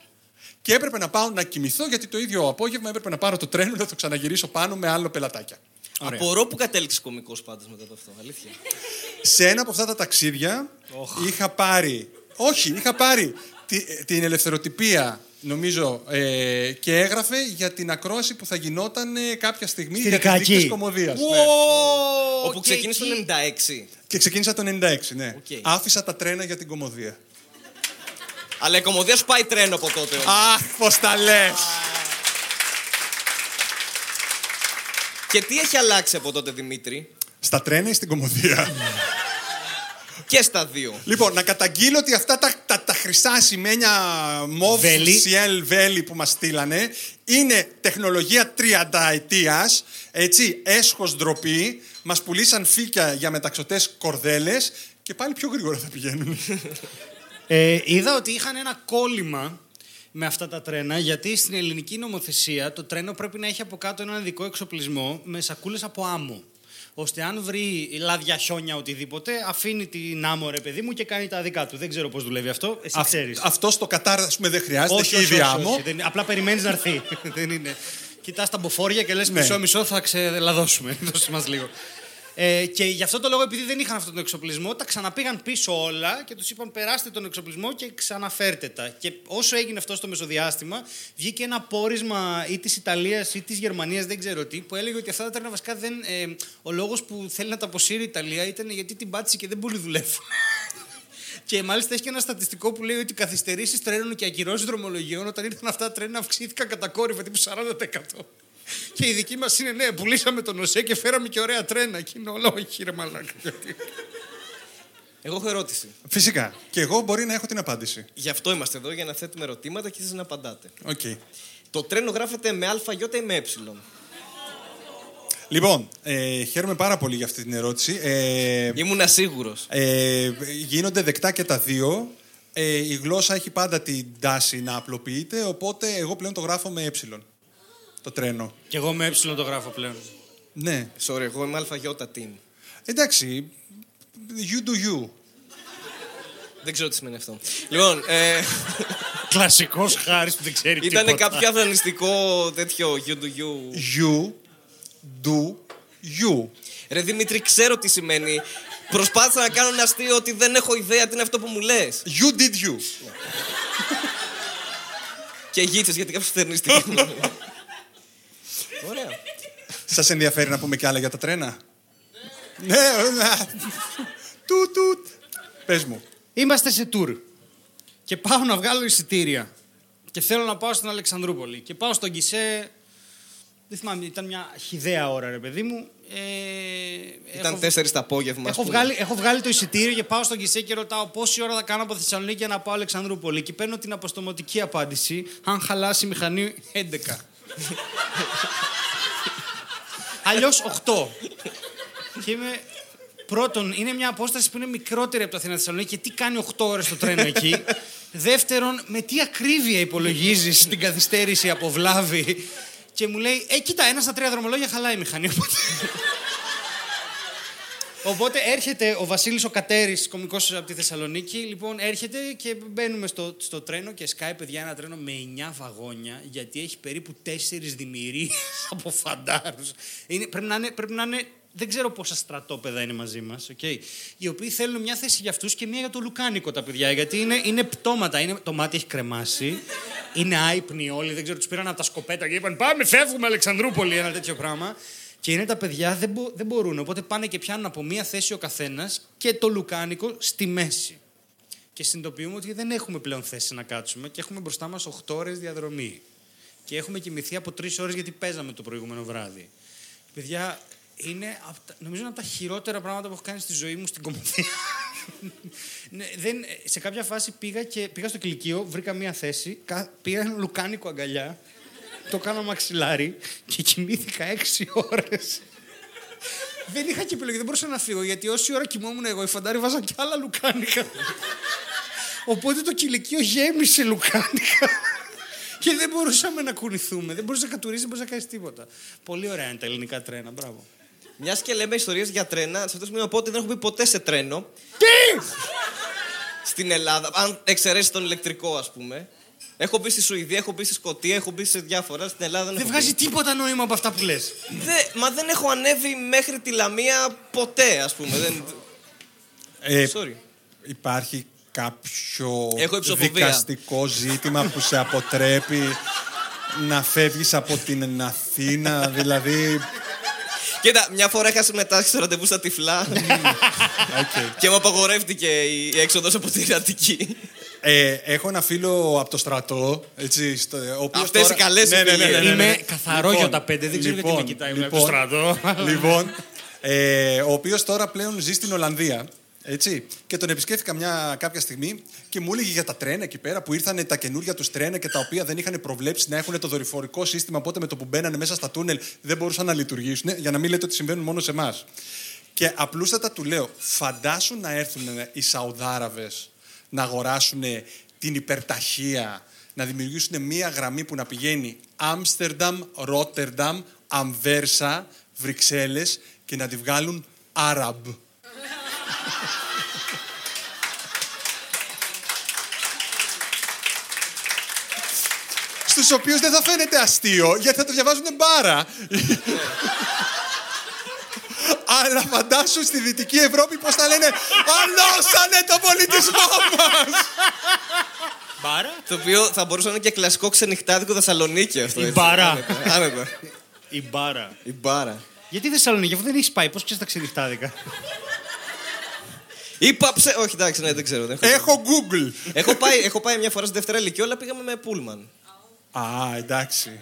Speaker 3: και έπρεπε να πάω να κοιμηθώ γιατί το ίδιο απόγευμα έπρεπε να πάρω το τρένο να το ξαναγυρίσω πάνω με άλλο πελατάκια.
Speaker 1: Απορώ που κατέληξε κωμικός πάντως μετά από αυτό. Αλήθεια.
Speaker 3: Σε ένα από αυτά τα ταξίδια είχα πάρει. Όχι, είχα πάρει τη- την ελευθεροτυπία, νομίζω, ε, και έγραφε για την ακρόαση που θα γινόταν ε, κάποια στιγμή
Speaker 2: Στης
Speaker 3: για τις
Speaker 2: Ρικάκη.
Speaker 3: Νύχτες Κωμωδίας. Ναι.
Speaker 1: Όπου ξεκίνησε το 96.
Speaker 3: Και ξεκίνησα το 96, ναι.
Speaker 1: Οκ.
Speaker 3: Άφησα τα τρένα για την κωμωδία.
Speaker 1: Αλλά η κωμωδία σου πάει τρένο από τότε. όμως.
Speaker 3: Αχ, πώς τα λες!
Speaker 1: Και τι έχει αλλάξει από τότε, Δημήτρη;
Speaker 3: Στα τρένα ή στην κομμωδία;
Speaker 1: Και στα δύο.
Speaker 3: Λοιπόν, να καταγγείλω ότι αυτά τα, τα, τα χρυσά σημαίνια μοβ
Speaker 2: Βέλη.
Speaker 3: CL βέλη που μας στείλανε είναι τεχνολογία 30 ετίας, έτσι, έσχος ντροπή, μας πουλήσαν φύκια για μεταξωτές κορδέλες και πάλι πιο γρήγορα θα πηγαίνουν.
Speaker 2: Ε, είδα ότι είχαν ένα κόλλημα με αυτά τα τρένα, γιατί στην ελληνική νομοθεσία το τρένο πρέπει να έχει από κάτω έναν ειδικό εξοπλισμό με σακούλες από άμμο. Ώστε αν βρει λάδια, χιόνια, οτιδήποτε, αφήνει την άμμο ρε παιδί μου και κάνει τα δικά του. Δεν ξέρω πώς δουλεύει αυτό. Εσύ
Speaker 3: Αυ-
Speaker 2: ξέρεις.
Speaker 3: αυτός στο Κατάρ, ας πούμε, δεν χρειάζεται, έχει ήδη άμμο.
Speaker 2: Δεν- απλά περιμένεις να έρθει. δεν είναι. Κοιτάς τα μποφόρια και λες
Speaker 3: Ναι.
Speaker 2: μισό-μισό θα ξελαδώσουμε. Δώσε μας λίγο. Ε, και γι' αυτό το λόγο, επειδή δεν είχαν αυτόν τον εξοπλισμό, τα ξαναπήγαν πίσω όλα και τους είπαν: Περάστε τον εξοπλισμό και ξαναφέρτε τα. Και όσο έγινε αυτό στο μεσοδιάστημα, βγήκε ένα πόρισμα ή της Ιταλίας ή της Γερμανίας, δεν ξέρω τι, που έλεγε ότι αυτά τα τρένα βασικά δεν. Ε, ο λόγος που θέλει να τα αποσύρει η Ιταλία ήταν γιατί την πάτησε και δεν πολύ δουλεύουν. Και μάλιστα έχει και ένα στατιστικό που λέει ότι οι καθυστερήσεις τρένων και ακυρώσεις δρομολογίων όταν ήρθαν αυτά τα τρένα αυξήθηκαν κατακόρυφα τύπου 40%. Και η δική μας είναι ναι, πουλήσαμε τον ΟΣΕ και φέραμε και ωραία τρένα. Και είναι όλο όχι, ρε μαλάκα.
Speaker 1: Εγώ έχω ερώτηση.
Speaker 3: Φυσικά. Και εγώ μπορεί να έχω την απάντηση.
Speaker 1: Γι' αυτό είμαστε εδώ, για να θέτουμε ερωτήματα και εσείς να απαντάτε.
Speaker 3: Οκ.
Speaker 1: Το τρένο γράφεται με ΑΙ ή με Ε.
Speaker 3: Λοιπόν, ε, χαίρομαι πάρα πολύ για αυτή την ερώτηση. Ε,
Speaker 1: Ήμουν ασίγουρο.
Speaker 3: Ε, γίνονται δεκτά και τα δύο. Ε, η γλώσσα έχει πάντα την τάση να απλοποιείται, οπότε εγώ πλέον το γράφω με ε. Το τρένο.
Speaker 2: Και εγώ με ε το γράφω πλέον.
Speaker 3: Ναι.
Speaker 1: Sorry, εγώ είμαι ΑΙ team.
Speaker 3: Εντάξει. You do you.
Speaker 1: Δεν ξέρω τι σημαίνει αυτό. Λοιπόν, ε,
Speaker 2: Κλασικός χάρης που δεν ξέρει
Speaker 1: ήταν
Speaker 2: τίποτα.
Speaker 1: κάποιο αφρανιστικό τέτοιο you do you.
Speaker 3: You do you.
Speaker 1: Ρε Δημήτρη, ξέρω τι σημαίνει. Προσπάθησα να κάνω ένα αστείο ότι δεν έχω ιδέα τι είναι αυτό που μου λες.
Speaker 3: You did you.
Speaker 1: Και γίτσε γιατί κάποιος θερνίστηκε. Ωραία.
Speaker 3: Σας ενδιαφέρει να πούμε κι άλλα για τα τρένα; Ναι. ε, Τουτ τουτ. Πες μου.
Speaker 2: Είμαστε σε tour. Και πάω να βγάλω εισιτήρια. Και θέλω να πάω στην Αλεξανδρούπολη. Και πάω στον Κισέ. Δεν θυμάμαι, ήταν μια χιδέα ώρα, ρε παιδί μου. Ε,
Speaker 1: Ήταν
Speaker 2: έχω-
Speaker 1: 4 το απόγευμα. ας
Speaker 2: Έχω
Speaker 1: πούμε.
Speaker 2: βγάλει, έχω βγάλει το εισιτήριο και πάω στον Κισέ και ρωτάω πόση ώρα θα κάνω από Θεσσαλονίκη για να πάω Αλεξανδρούπολη. Και παίρνω την αποστομωτική απάντηση. Αν χαλάσει η μηχανή, 11. Αλλιώς 8. Και είμαι. Πρώτον, είναι μια απόσταση που είναι μικρότερη από το Αθήνα Θεσσαλονίκη και τι κάνει 8 ώρες το τρένο εκεί. Δεύτερον, με τι ακρίβεια υπολογίζεις την καθυστέρηση από βλάβη. Και μου λέει, Ε, κοίτα, ένα στα τρία δρομολόγια χαλάει η μηχανή. Οπότε... Οπότε έρχεται ο Βασίλης ο Κατέρης, κομικός από τη Θεσσαλονίκη. Λοιπόν, έρχεται και μπαίνουμε στο, στο τρένο και σκάει, παιδιά, ένα τρένο με 9 βαγόνια, γιατί έχει περίπου 4 δημιουργίες από φαντάρους. Είναι, πρέπει, να είναι, πρέπει να είναι δεν ξέρω πόσα στρατόπεδα είναι μαζί μας, okay, οι οποίοι θέλουν μια θέση για αυτούς και μια για το Λουκάνικο τα παιδιά. Γιατί είναι, είναι πτώματα, είναι, το μάτι έχει κρεμάσει, είναι άϊπνοι όλοι, δεν ξέρω, τους πήραν από τα σκοπέτα και είπαν Πάμε, φεύγουμε Αλεξανδρούπολη, ένα τέτοιο πράγμα. Και είναι τα παιδιά, δεν, μπο- δεν μπορούν. Οπότε πάνε και πιάνουν από μία θέση ο καθένας και το Λουκάνικο στη μέση. Και συνειδητοποιούμε ότι δεν έχουμε πλέον θέση να κάτσουμε και έχουμε μπροστά μας 8 ώρες διαδρομή. Και έχουμε κοιμηθεί από 3 ώρες γιατί παίζαμε το προηγούμενο βράδυ. Παιδιά, είναι απ' τα- νομίζω είναι από τα χειρότερα πράγματα που έχω κάνει στη ζωή μου στην κομμωδία. ναι, δεν, σε κάποια φάση πήγα, και, πήγα στο κηλικείο, βρήκα μία θέση, κα- πήγα ένα λουκάνικο αγκαλιά, το κάνω μαξιλάρι και κοιμήθηκα 6 ώρες. δεν είχα και επιλογή, δεν μπορούσα να φύγω γιατί όση ώρα κοιμόμουν εγώ, οι φαντάροι βάζαν κι άλλα λουκάνικα. Οπότε το κηλικείο γέμισε λουκάνικα. Και δεν μπορούσαμε να κουνηθούμε. Δεν μπορούσε να κατουρίσει, δεν μπορούσε να κάνει τίποτα. Πολύ ωραία είναι τα ελληνικά τρένα. Μπράβο.
Speaker 1: Μιας και λέμε ιστορίες για τρένα, σε αυτό το σημείο να πω ότι δεν έχω μπει ποτέ σε τρένο
Speaker 2: Τι!
Speaker 1: στην Ελλάδα. Αν εξαιρέσεις τον ηλεκτρικό, ας πούμε. Έχω μπει στη Σουηδία, έχω μπει στη Σκωτία, έχω μπει σε διάφορα. Στην Ελλάδα δεν,
Speaker 2: Δεν
Speaker 1: έχω
Speaker 2: βγάζει
Speaker 1: μπει.
Speaker 2: τίποτα νόημα από αυτά που λες.
Speaker 1: Δε- μα δεν έχω ανέβει μέχρι τη Λαμία ποτέ, ας πούμε. δεν...
Speaker 3: Ε,
Speaker 1: Sorry.
Speaker 3: Υπάρχει κάποιο
Speaker 1: Έχω υψοφοβία.
Speaker 3: δικαστικό ζήτημα που σε αποτρέπει να φεύγεις από την Αθήνα, δηλαδή...
Speaker 1: Κοίτα, μια φορά είχα συμμετάσχει στο ραντεβού στα τυφλά
Speaker 3: οκ.
Speaker 1: και μου απαγορεύτηκε η έξοδος από την Αττική.
Speaker 3: Ε, έχω ένα φίλο από το στρατό, έτσι, στο, ο οποίος
Speaker 1: Αυτές οι καλές
Speaker 3: ναι, ναι, ναι, ναι, ναι, ναι.
Speaker 2: Είμαι καθαρό για τα πέντε, δεν ξέρω γιατί με κοιτάει με το στρατό.
Speaker 3: λοιπόν, ε, ο οποίος τώρα πλέον ζει στην Ολλανδία. Έτσι. Και τον επισκέφθηκα μια κάποια στιγμή και μου έλεγε για τα τρένα εκεί πέρα που ήρθαν τα καινούργια τους τρένα και τα οποία δεν είχαν προβλέψει να έχουν το δορυφορικό σύστημα. Οπότε με το που μπαίνανε μέσα στα τούνελ δεν μπορούσαν να λειτουργήσουν. Για να μην λέτε ότι συμβαίνουν μόνο σε εμάς. Και απλούστατα του λέω, φαντάσου να έρθουν οι Σαουδάραβες να αγοράσουν την υπερταχεία, να δημιουργήσουν μία γραμμή που να πηγαίνει Άμστερνταμ, Ρότερνταμ, Αμβέρσα, Βρυξέλλες και να τη βγάλουν Άραμπ. Στους οποίους δεν θα φαίνεται αστείο, γιατί θα το διαβάζουν μπάρα. Αλλά φαντάσου στη Δυτική Ευρώπη πώς θα λένε «Αλώσανε το πολιτισμό μας».
Speaker 2: Μπάρα.
Speaker 1: Το οποίο θα μπορούσε να είναι και κλασικό ξενυχτάδικο Θεσσαλονίκη αυτό.
Speaker 2: Η
Speaker 1: έτσι.
Speaker 2: μπάρα.
Speaker 1: Άνετα, Άνετα.
Speaker 2: Η μπάρα.
Speaker 1: Η μπάρα.
Speaker 2: Γιατί Θεσσαλονίκη, αφού δεν έχεις πάει, πώς ξέρεις τα ξενυχτάδικα;
Speaker 1: Είπα ψε... Όχι, εντάξει, ναι, δεν ξέρω. Δεν έχω...
Speaker 3: Έχω Google.
Speaker 1: έχω, πάει, έχω πάει μια φορά στη Δευτέρα Λυκείου, αλλά πήγαμε με πούλμαν.
Speaker 3: Α, εντάξει.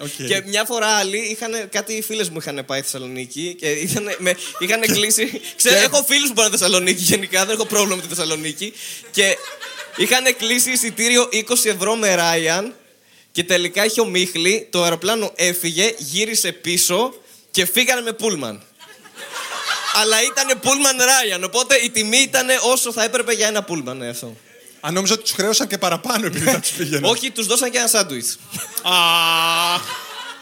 Speaker 3: Οκ.
Speaker 1: Και μια φορά άλλοι, είχαν, κάτι φίλες μου είχαν πάει στη Θεσσαλονίκη και είχαν, με, είχαν κλείσει. Ξέρω, έχω φίλους που πάνε Θεσσαλονίκη γενικά, δεν έχω πρόβλημα με τη Θεσσαλονίκη. Και είχαν κλείσει εισιτήριο 20 ευρώ με Ryan και τελικά είχε ο Μίχλη, το αεροπλάνο έφυγε, γύρισε πίσω και φύγανε με πούλμαν. Αλλά ήταν πούλμαν Ryan, οπότε η τιμή ήταν όσο θα έπρεπε για ένα πούλμαν. Ναι, αυτό.
Speaker 3: Αν νόμιζα ότι τους χρέωσαν και παραπάνω επειδή θα τους πήγαιναν.
Speaker 1: Όχι, τους δώσαν και ένα σάντουιτς.
Speaker 3: Α,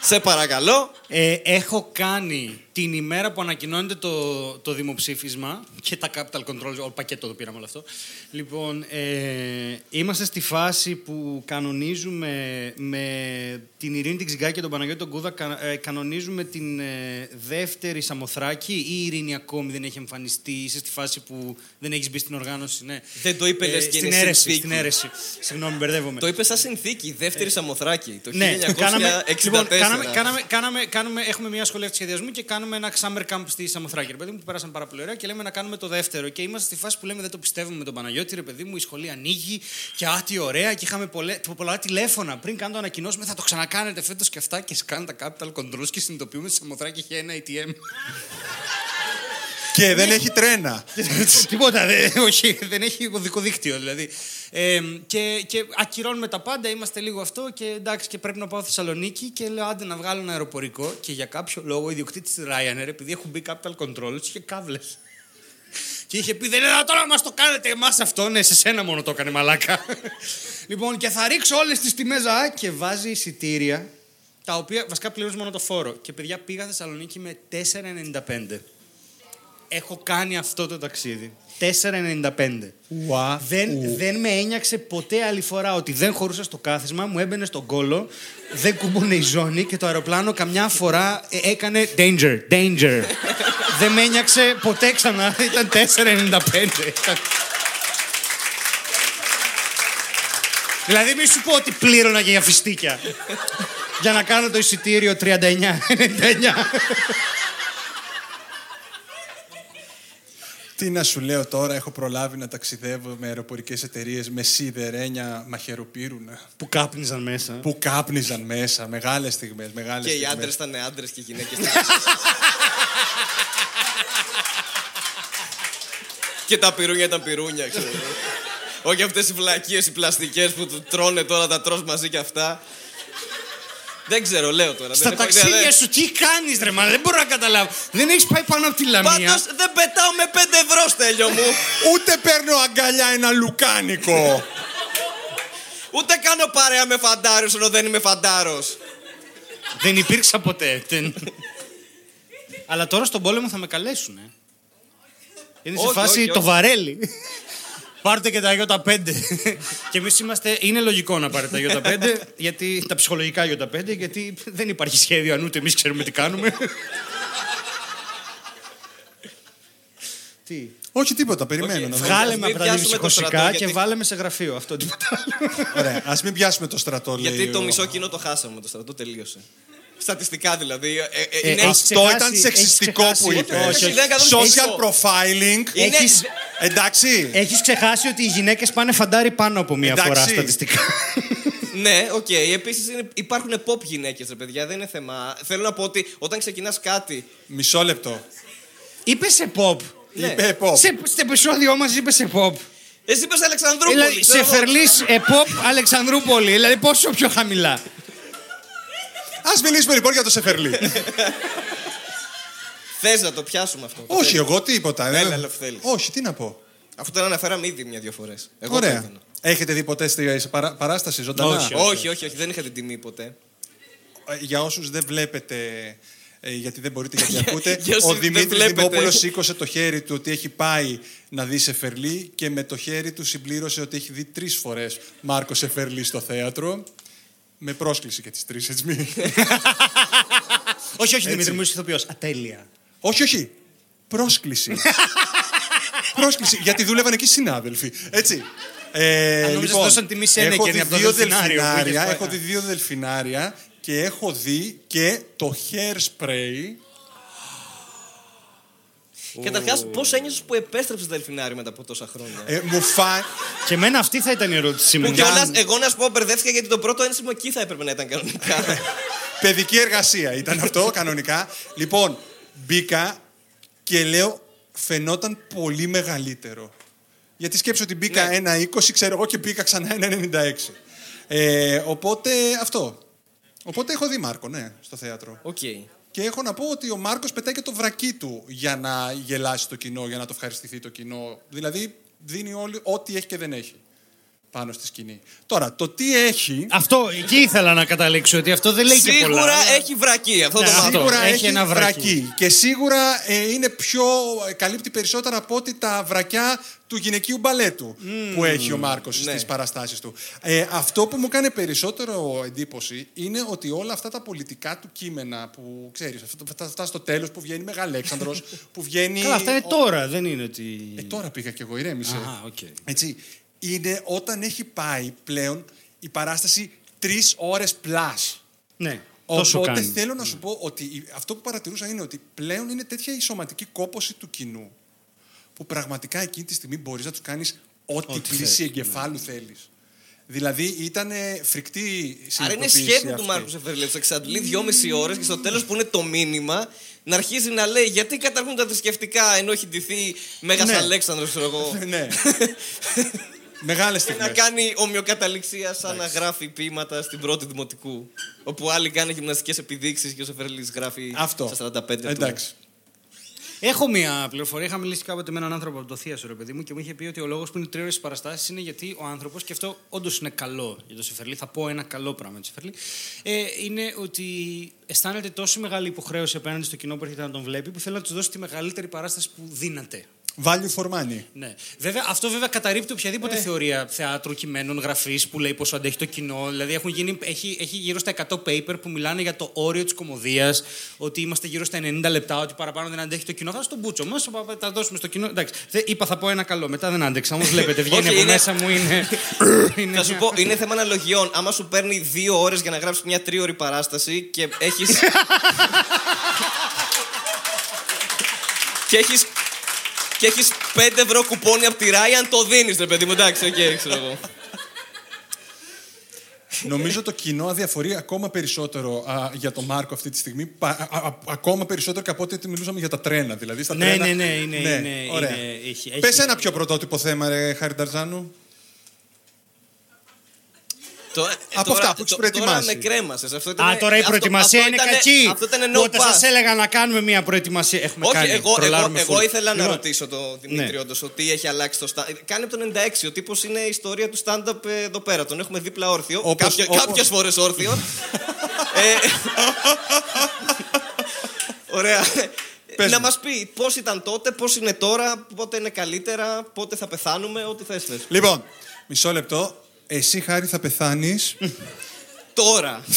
Speaker 1: Σε παρακαλώ.
Speaker 2: Ε, έχω κάνει την ημέρα που ανακοινώνεται το, το δημοψήφισμα και τα capital controls, όλο πακέτο το πήραμε όλο αυτό. Λοιπόν, ε, είμαστε στη φάση που κανονίζουμε με την Ειρήνη την Ξυγκάκη και τον Παναγιώτη τον Κούδα, κα- ε, κανονίζουμε την ε, δεύτερη Σαμοθράκη ή η Ειρήνη ακόμη δεν έχει εμφανιστεί, είσαι στη φάση που δεν έχεις μπει στην οργάνωση, ναι.
Speaker 1: Δεν το είπε, λες, και
Speaker 2: στην
Speaker 1: είναι
Speaker 2: αίρεση,
Speaker 1: συνθήκη.
Speaker 2: στην αίρεση. Συγγνώμη, μπερδεύομαι.
Speaker 1: Το είπε σαν συνθήκη, η δεύτερη Σαμοθράκη, το 1964.
Speaker 2: Ναι, κάναμε, λοιπόν, κάναμε, κάναμε, κάναμε, κάνουμε, έχουμε μια σχολεία σχεδιασμού και κάνουμε ένα summer camp στη Σαμοθράκη. Ρε παιδί μου, που πέρασαν πάρα πολύ ωραία και λέμε να κάνουμε το δεύτερο. Και είμαστε στη φάση που λέμε δεν το πιστεύουμε με τον Παναγιώτη, ρε παιδί μου, η σχολή ανοίγει και α, τι ωραία. Και είχαμε πολλέ, πολλά τηλέφωνα πριν κάνω το ανακοινώσουμε, θα το ξανακάνετε φέτος και αυτά. Και σκάνε τα capital controls και συνειδητοποιούμε ότι στη Σαμοθράκη έχει ένα ATM.
Speaker 3: και δεν έχει τρένα.
Speaker 2: Τίποτα, δε, όχι, δεν έχει οδικό δίκτυο δηλαδή. Ε, και, και ακυρώνουμε τα πάντα, είμαστε λίγο αυτό και εντάξει και πρέπει να πάω Θεσσαλονίκη και λέω άντε να βγάλω ένα αεροπορικό και για κάποιο λόγο ο ιδιοκτήτης της Ryanair επειδή έχουν μπει capital controls είχε κάβλες. Και είχε πει: Δεν είναι δυνατόν να μας το κάνετε εμάς αυτό. Ναι, σε σένα μόνο το έκανε μαλάκα. λοιπόν, και θα ρίξω όλες τις τιμές. Α, και βάζει εισιτήρια. Τα οποία βασικά πληρώνεις μόνο το φόρο. Και παιδιά πήγα Θεσσαλονίκη με 4,95. Έχω κάνει αυτό το ταξίδι. 4,95.
Speaker 3: Wow.
Speaker 2: Δεν, δεν με ένιαξε ποτέ άλλη φορά ότι δεν χωρούσα στο κάθισμα, μου έμπαινε στον κόλο, δεν κουμπώνε η ζώνη και το αεροπλάνο καμιά φορά ε, έκανε danger, danger. Δεν με ένιαξε ποτέ ξανά. Ήταν 4,95. Ήταν- δηλαδή μη σου πω ότι πλήρωνα και για φιστίκια. για να κάνω το εισιτήριο 39-99.
Speaker 3: Τι να σου λέω τώρα, έχω προλάβει να ταξιδεύω με αεροπορικές εταιρείες με σιδερένια μαχαιροπύρουνα.
Speaker 2: που κάπνιζαν μέσα.
Speaker 3: Που κάπνιζαν μέσα. Μεγάλες στιγμές. Μεγάλες
Speaker 1: Και οι
Speaker 3: στιγμές.
Speaker 1: άντρες ήταν άντρες και οι γυναίκες. και τα πυρούνια ήταν πυρούνια, ξέρω. εγώ. Όχι αυτές οι βλακίες, οι πλαστικές που του τρώνε τώρα, τα τρως μαζί και αυτά. Δεν ξέρω, λέω τώρα.
Speaker 2: Στα
Speaker 1: δεν έχω ιδέα,
Speaker 2: ταξίδια
Speaker 1: δεν-
Speaker 2: σου τι κάνεις ρε μα δεν μπορώ να καταλάβω. Δεν έχεις πάει πάνω από τη Λαμία.
Speaker 1: Πάντως δεν πετάω με 5 ευρώ, στέλιο μου.
Speaker 3: Ούτε παίρνω αγκαλιά ένα λουκάνικο.
Speaker 1: Ούτε κάνω παρέα με φαντάρο ενώ δεν είμαι φαντάρος.
Speaker 2: Δεν υπήρξα ποτέ. Δεν- Αλλά τώρα στον πόλεμο θα με καλέσουν. Ε. Είναι σε
Speaker 1: Όχι,
Speaker 2: φάση
Speaker 1: όχι,
Speaker 2: το
Speaker 1: όχι.
Speaker 2: βαρέλι. Πάρτε και τα Ι5. και εμείς είμαστε. Είναι λογικό να πάρετε τα Ι5, γιατί τα ψυχολογικά Ι5, γιατί δεν υπάρχει σχέδιο αν ούτε εμείς ξέρουμε τι κάνουμε. τι;
Speaker 3: Όχι τίποτα, περιμένω.
Speaker 1: Όχι,
Speaker 3: να δω.
Speaker 2: Βγάλε
Speaker 1: Ας
Speaker 2: με
Speaker 1: μην
Speaker 2: από τα
Speaker 1: πιάσουμε το
Speaker 2: δυψυχωσικά
Speaker 1: στρατό,
Speaker 2: και
Speaker 1: γιατί-
Speaker 2: βάλε με σε γραφείο. Αυτό τίποτα άλλο.
Speaker 3: Ωραία, ας μην πιάσουμε το στρατό, λέει.
Speaker 1: Γιατί το
Speaker 3: ο-
Speaker 1: μισό κοινό το χάσαμε, το στρατό τελείωσε. Στατιστικά δηλαδή. ε, ε,
Speaker 2: Ε,
Speaker 1: είναι
Speaker 2: έχεις
Speaker 3: Αυτό
Speaker 2: ξεχάσει-
Speaker 3: ήταν
Speaker 2: έχεις
Speaker 3: σεξιστικό
Speaker 2: ξεχάσει-
Speaker 3: που είπες.
Speaker 2: Όχι,
Speaker 1: όχι,
Speaker 2: όχι.
Speaker 1: δεν έκανα
Speaker 3: Social
Speaker 1: μισό.
Speaker 3: profiling.
Speaker 1: Είναι-
Speaker 2: Έχεις-
Speaker 3: Εντάξει.
Speaker 2: Έχεις ξεχάσει ότι οι γυναίκες πάνε φαντάρι πάνω από μία
Speaker 3: Εντάξει.
Speaker 2: φορά στατιστικά.
Speaker 1: Ναι, οκ. Επίσης υπάρχουν ΕΠΟΠ γυναίκες, ρε παιδιά, δεν είναι θέμα. Θέλω να πω ότι όταν ξεκινάς κάτι.
Speaker 3: Μισό λεπτό.
Speaker 2: είπες ΕΠΟΠ.
Speaker 1: Ναι.
Speaker 3: Είπε ΕΠΟΠ.
Speaker 2: Σε, στο επεισόδιο μας είπες ΕΠΟΠ.
Speaker 1: Εσύ είπες Αλεξανδρούπολη.
Speaker 2: Δηλαδή,
Speaker 1: ξέρω
Speaker 2: σε
Speaker 1: εγώ.
Speaker 2: φερλή επόπ Αλεξανδρούπολη. Δηλαδή, πόσο πιο χαμηλά.
Speaker 3: Α μιλήσουμε λοιπόν για το Σεφερλί.
Speaker 1: Θες να το πιάσουμε αυτό. το
Speaker 3: Όχι,
Speaker 1: θέλεις.
Speaker 3: εγώ τίποτα.
Speaker 1: Έλα,
Speaker 3: ε.
Speaker 1: έλα, θέλεις.
Speaker 3: Όχι, τι να πω.
Speaker 1: Αυτό το αναφέραμε ήδη μια-δυο φορές.
Speaker 3: Ωραία. Έχετε δει ποτέ στη σε παρά- παράσταση ζωντανά;
Speaker 2: Όχι.
Speaker 1: Όχι, όχι, όχι, δεν είχα την τιμή ποτέ.
Speaker 3: Ε, Για όσους δεν βλέπετε, ε, γιατί δεν μπορείτε γιατί ακούτε,
Speaker 1: για όσους
Speaker 3: ο
Speaker 1: δεν
Speaker 3: Δημήτρης
Speaker 1: βλέπετε.
Speaker 3: Δημόπουλος σήκωσε το χέρι του ότι έχει πάει να δει Σεφερλί και με το χέρι του συμπλήρωσε ότι έχει δει τρεις φορές Μάρκο Σεφερλί στο θέατρο. Με πρόσκληση και τις τρεις, έτσι μη.
Speaker 2: όχι, όχι, Δημήτρη, μου είσαι ηθοποιός. Ατέλεια.
Speaker 3: όχι, όχι. Πρόσκληση. πρόσκληση. Γιατί δούλευαν εκεί συνάδελφοι. Έτσι. Ε,
Speaker 2: Αν νόμιζες δώσαν τιμή σε ένα
Speaker 3: έχω
Speaker 2: και
Speaker 3: δει
Speaker 2: είναι από το
Speaker 3: δύο
Speaker 2: δελφινάριο που είχες
Speaker 3: δελφινάρια,
Speaker 2: πάει.
Speaker 3: έχω δει δύο δελφινάρια και έχω δει και το hairspray
Speaker 1: Καταρχάς, πώς ένιωσες που επέστρεψες στο Δελφινάριο μετά από τόσα χρόνια;
Speaker 3: Ε, μου φάνηκε.
Speaker 2: Και εμένα αυτή θα ήταν η ερώτησή μου.
Speaker 1: Που κιόλας, εγώ να σου πω, μπερδεύτηκα γιατί το πρώτο ένσημο εκεί θα έπρεπε να ήταν κανονικά.
Speaker 3: Παιδική εργασία ήταν αυτό, κανονικά. Λοιπόν, μπήκα και λέω, φαινόταν πολύ μεγαλύτερο. Γιατί σκέψου ότι μπήκα
Speaker 1: Ναι.
Speaker 3: ένα 20, ξέρω εγώ, και μπήκα ξανά ένα 96. Ε, οπότε αυτό. Οπότε έχω δει Μάρκο, ναι, στο θέατρο.
Speaker 1: Οκ.
Speaker 3: Και έχω να πω ότι ο Μάρκος πετάει και το βρακί του για να γελάσει το κοινό, για να το ευχαριστηθεί το κοινό. Δηλαδή, δίνει όλη, ό,τι έχει και δεν έχει πάνω στη σκηνή. Τώρα, το τι έχει.
Speaker 2: Αυτό, εκεί ήθελα να καταλήξω, ότι αυτό δεν λέει και πολλά.
Speaker 1: Σίγουρα
Speaker 2: αλλά-
Speaker 1: έχει βρακί. Αυτό
Speaker 2: Ναι,
Speaker 1: το
Speaker 2: αυτό.
Speaker 1: μάθω.
Speaker 3: Σίγουρα
Speaker 2: έχει
Speaker 3: έχει,
Speaker 2: ένα βρακί.
Speaker 3: Και σίγουρα ε, είναι πιο. ε, καλύπτει περισσότερα από ότι τα βρακιά του γυναικείου μπαλέτου που έχει ο Μάρκος
Speaker 1: Ναι.
Speaker 3: στις παραστάσεις του. Ε, αυτό που μου κάνει περισσότερο εντύπωση είναι ότι όλα αυτά τα πολιτικά του κείμενα που ξέρεις, αυτά, αυτά στο τέλος που βγαίνει Μεγαλέξανδρος, που βγαίνει.
Speaker 2: Καλά, αυτά είναι
Speaker 3: ο-
Speaker 2: τώρα, δεν είναι ότι.
Speaker 3: Ε, τώρα πήγα κι εγώ, ηρέμησε.
Speaker 2: Α, οκ.
Speaker 3: Έτσι, είναι όταν έχει πάει πλέον η παράσταση τρεις ώρες plus.
Speaker 2: Ναι, τόσο
Speaker 3: Οπότε
Speaker 2: κάνει.
Speaker 3: θέλω να σου πω ότι η- αυτό που παρατηρούσα είναι ότι πλέον είναι τέτοια η σωματική κόπωση του κοινού που πραγματικά εκείνη τη στιγμή μπορείς να τους κάνεις ό,τι,
Speaker 2: Ό,τι
Speaker 3: πλήση
Speaker 2: θες, ναι.
Speaker 3: εγκεφάλου θέλεις. Δηλαδή ήταν φρικτή η
Speaker 1: Άρα είναι
Speaker 3: συνειδητοποίηση
Speaker 1: σχέδιο του
Speaker 3: αυτή.
Speaker 1: Μάρκου Σεφερλί. Θα εξαντλεί δυόμιση ώρες και στο τέλος που είναι το μήνυμα να αρχίζει να λέει γιατί καταργούν τα θρησκευτικά ενώ έχει ντυθεί Μέγας
Speaker 3: Ναι.
Speaker 1: Αλέξανδρος, ξέρω εγώ.
Speaker 3: ναι. Μεγάλες
Speaker 1: Και να
Speaker 3: στιγμές.
Speaker 1: κάνει ομοιοκαταληξία σαν να γράφει ποίηματα στην πρώτη δημοτικού. Όπου άλλοι κάνουν γυμναστικές επιδείξεις και ο Σεφερλί γράφει
Speaker 3: Αυτό.
Speaker 1: στα 45 του.
Speaker 3: Εντάξει.
Speaker 2: Έχω μία πληροφορία. Είχα μιλήσει κάποτε με έναν άνθρωπο από το Θίασο, ρε παιδί μου, και μου είχε πει ότι ο λόγος που είναι τρεις ώρες παραστάσεις είναι γιατί ο άνθρωπος, και αυτό όντως είναι καλό για το Σεφερλί, θα πω ένα καλό πράγμα για το Σεφερλί, ε, είναι ότι αισθάνεται τόσο μεγάλη υποχρέωση απέναντι στο κοινό που έρχεται να τον βλέπει, που θέλει να τους δώσει τη μεγαλύτερη παράσταση που δύναται.
Speaker 3: Value for money.
Speaker 2: Ναι. Βέβαια, αυτό βέβαια καταρρύπτει οποιαδήποτε θεωρία θεάτρου, κειμένων, γραφής που λέει πόσο αντέχει το κοινό. Δηλαδή, έχουν γίνει, έχει, έχει γύρω στα 100 paper που μιλάνε για το όριο της κομμωδίας, ότι είμαστε γύρω στα 90 λεπτά, ότι παραπάνω δεν αντέχει το κοινό. Θα στο μπούτσο μα, θα τα δώσουμε στο κοινό. Εντάξει, δεν- είπα θα πω ένα καλό, μετά δεν άντεξα. Όμως βλέπετε, βγαίνει
Speaker 1: Όχι,
Speaker 2: από
Speaker 1: είναι-
Speaker 2: μέσα μου, είναι. είναι
Speaker 1: Θα σου
Speaker 2: μια-
Speaker 1: πω, είναι θέμα αναλογιών. Άμα σου παίρνει δύο ώρες για να γράψεις μια τρίωρη παράσταση και έχει. και έχεις. Και έχεις 5 ευρώ κουπόνι από τη Ryan, το δίνεις, ρε παιδί μου. Εντάξει, οκ, ξέρω εγώ.
Speaker 3: Νομίζω το κοινό αδιαφορεί ακόμα περισσότερο α, για τον Μάρκο αυτή τη στιγμή. πα- α, α, ακόμα περισσότερο και από ό,τι μιλούσαμε για τα τρένα. Δηλαδή, στα
Speaker 2: Ναι,
Speaker 3: τρένα...
Speaker 2: ναι, ναι, είναι- είναι-
Speaker 3: ωραία.
Speaker 2: είναι- έχει- έχει-
Speaker 3: Πες ένα πιο πρωτότυπο θέμα, ρε Χάρη Νταρζάνου.
Speaker 1: Το-
Speaker 3: Από
Speaker 1: τώρα-
Speaker 3: αυτά που έχεις
Speaker 1: το-
Speaker 3: προετοιμάσει.
Speaker 1: Τώρα με κρέμασες. Αυτό ήταν,
Speaker 2: Α, τώρα η
Speaker 1: αυτό-
Speaker 2: προετοιμασία
Speaker 1: αυτό
Speaker 2: είναι
Speaker 1: ήτανε-
Speaker 2: κακή.
Speaker 1: Αυτό ήταν
Speaker 2: Που
Speaker 1: no
Speaker 2: Όταν
Speaker 1: pass.
Speaker 2: σας έλεγα να κάνουμε μια προετοιμασία. Έχουμε
Speaker 1: Όχι,
Speaker 2: κάνει.
Speaker 1: εγώ, εγώ,
Speaker 2: τρολάρουμε
Speaker 1: εγώ
Speaker 2: full.
Speaker 1: ήθελα να
Speaker 2: Λοιπόν,
Speaker 1: ρωτήσω τον Δημήτρη
Speaker 2: Ναι.
Speaker 1: όντως, ότι έχει αλλάξει το stand Κάνει από το 96. Ο τύπος είναι η ιστορία του stand-up ε, εδώ πέρα. Τον έχουμε δίπλα όρθιο.
Speaker 3: Όπως-
Speaker 1: Κάποια,
Speaker 3: όπως-
Speaker 1: Κάποιες φορές όρθιο. ε, ωραία.
Speaker 3: Πες
Speaker 1: να
Speaker 3: μου.
Speaker 1: μας πει πώς ήταν τότε, πώς είναι τώρα, πότε είναι καλύτερα, πότε θα πεθάνουμε, ό,τι θες θες.
Speaker 3: Λοιπόν, μισό λεπτό. Εσύ, Χάρη, θα πεθάνεις.
Speaker 1: Τώρα.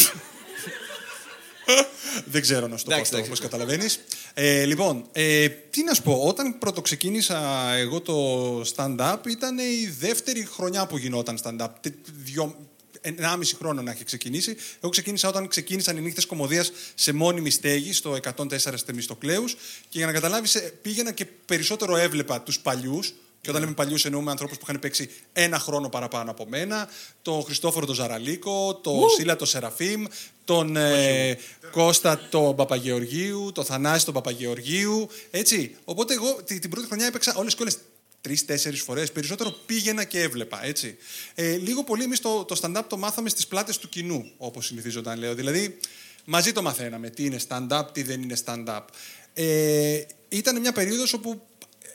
Speaker 3: Δεν ξέρω να σου το πω
Speaker 1: Εντάξει,
Speaker 3: αυτό,
Speaker 1: εντάξει.
Speaker 3: όπως καταλαβαίνεις. Ε, λοιπόν, ε, τι να σου πω. Όταν πρώτο ξεκίνησα εγώ το stand-up, ήταν η δεύτερη χρονιά που γινόταν stand-up. Τε- Δυο, ενάμιση χρόνο να έχει ξεκινήσει. Εγώ ξεκίνησα όταν ξεκίνησαν οι νύχτες κομμωδίας σε μόνιμη στέγη στο 104 στη Μιστοκλέους και για να καταλάβεις ε, πήγαινα και περισσότερο έβλεπα τους παλιούς και όταν λέμε παλιούς, εννοούμε ανθρώπους που είχαν παίξει ένα χρόνο παραπάνω από μένα. Τον Χριστόφορο τον Ζαραλίκο, τον Σίλα τον Σεραφείμ, τον ε, Κώστα τον Παπαγεωργίου, τον Θανάση τον Παπαγεωργίου. Έτσι. Οπότε εγώ τη- την πρώτη χρονιά έπαιξα όλες και όλε τρει-τέσσερι φορές. Περισσότερο πήγαινα και έβλεπα. Έτσι. Ε, λίγο πολύ εμείς το, το stand-up το μάθαμε στις πλάτες του κοινού, όπως συνηθίζονταν λέω. Δηλαδή, μαζί το μαθαίναμε. Τι είναι stand-up, τι δεν είναι stand-up. Ε, ήταν μια περίοδος όπου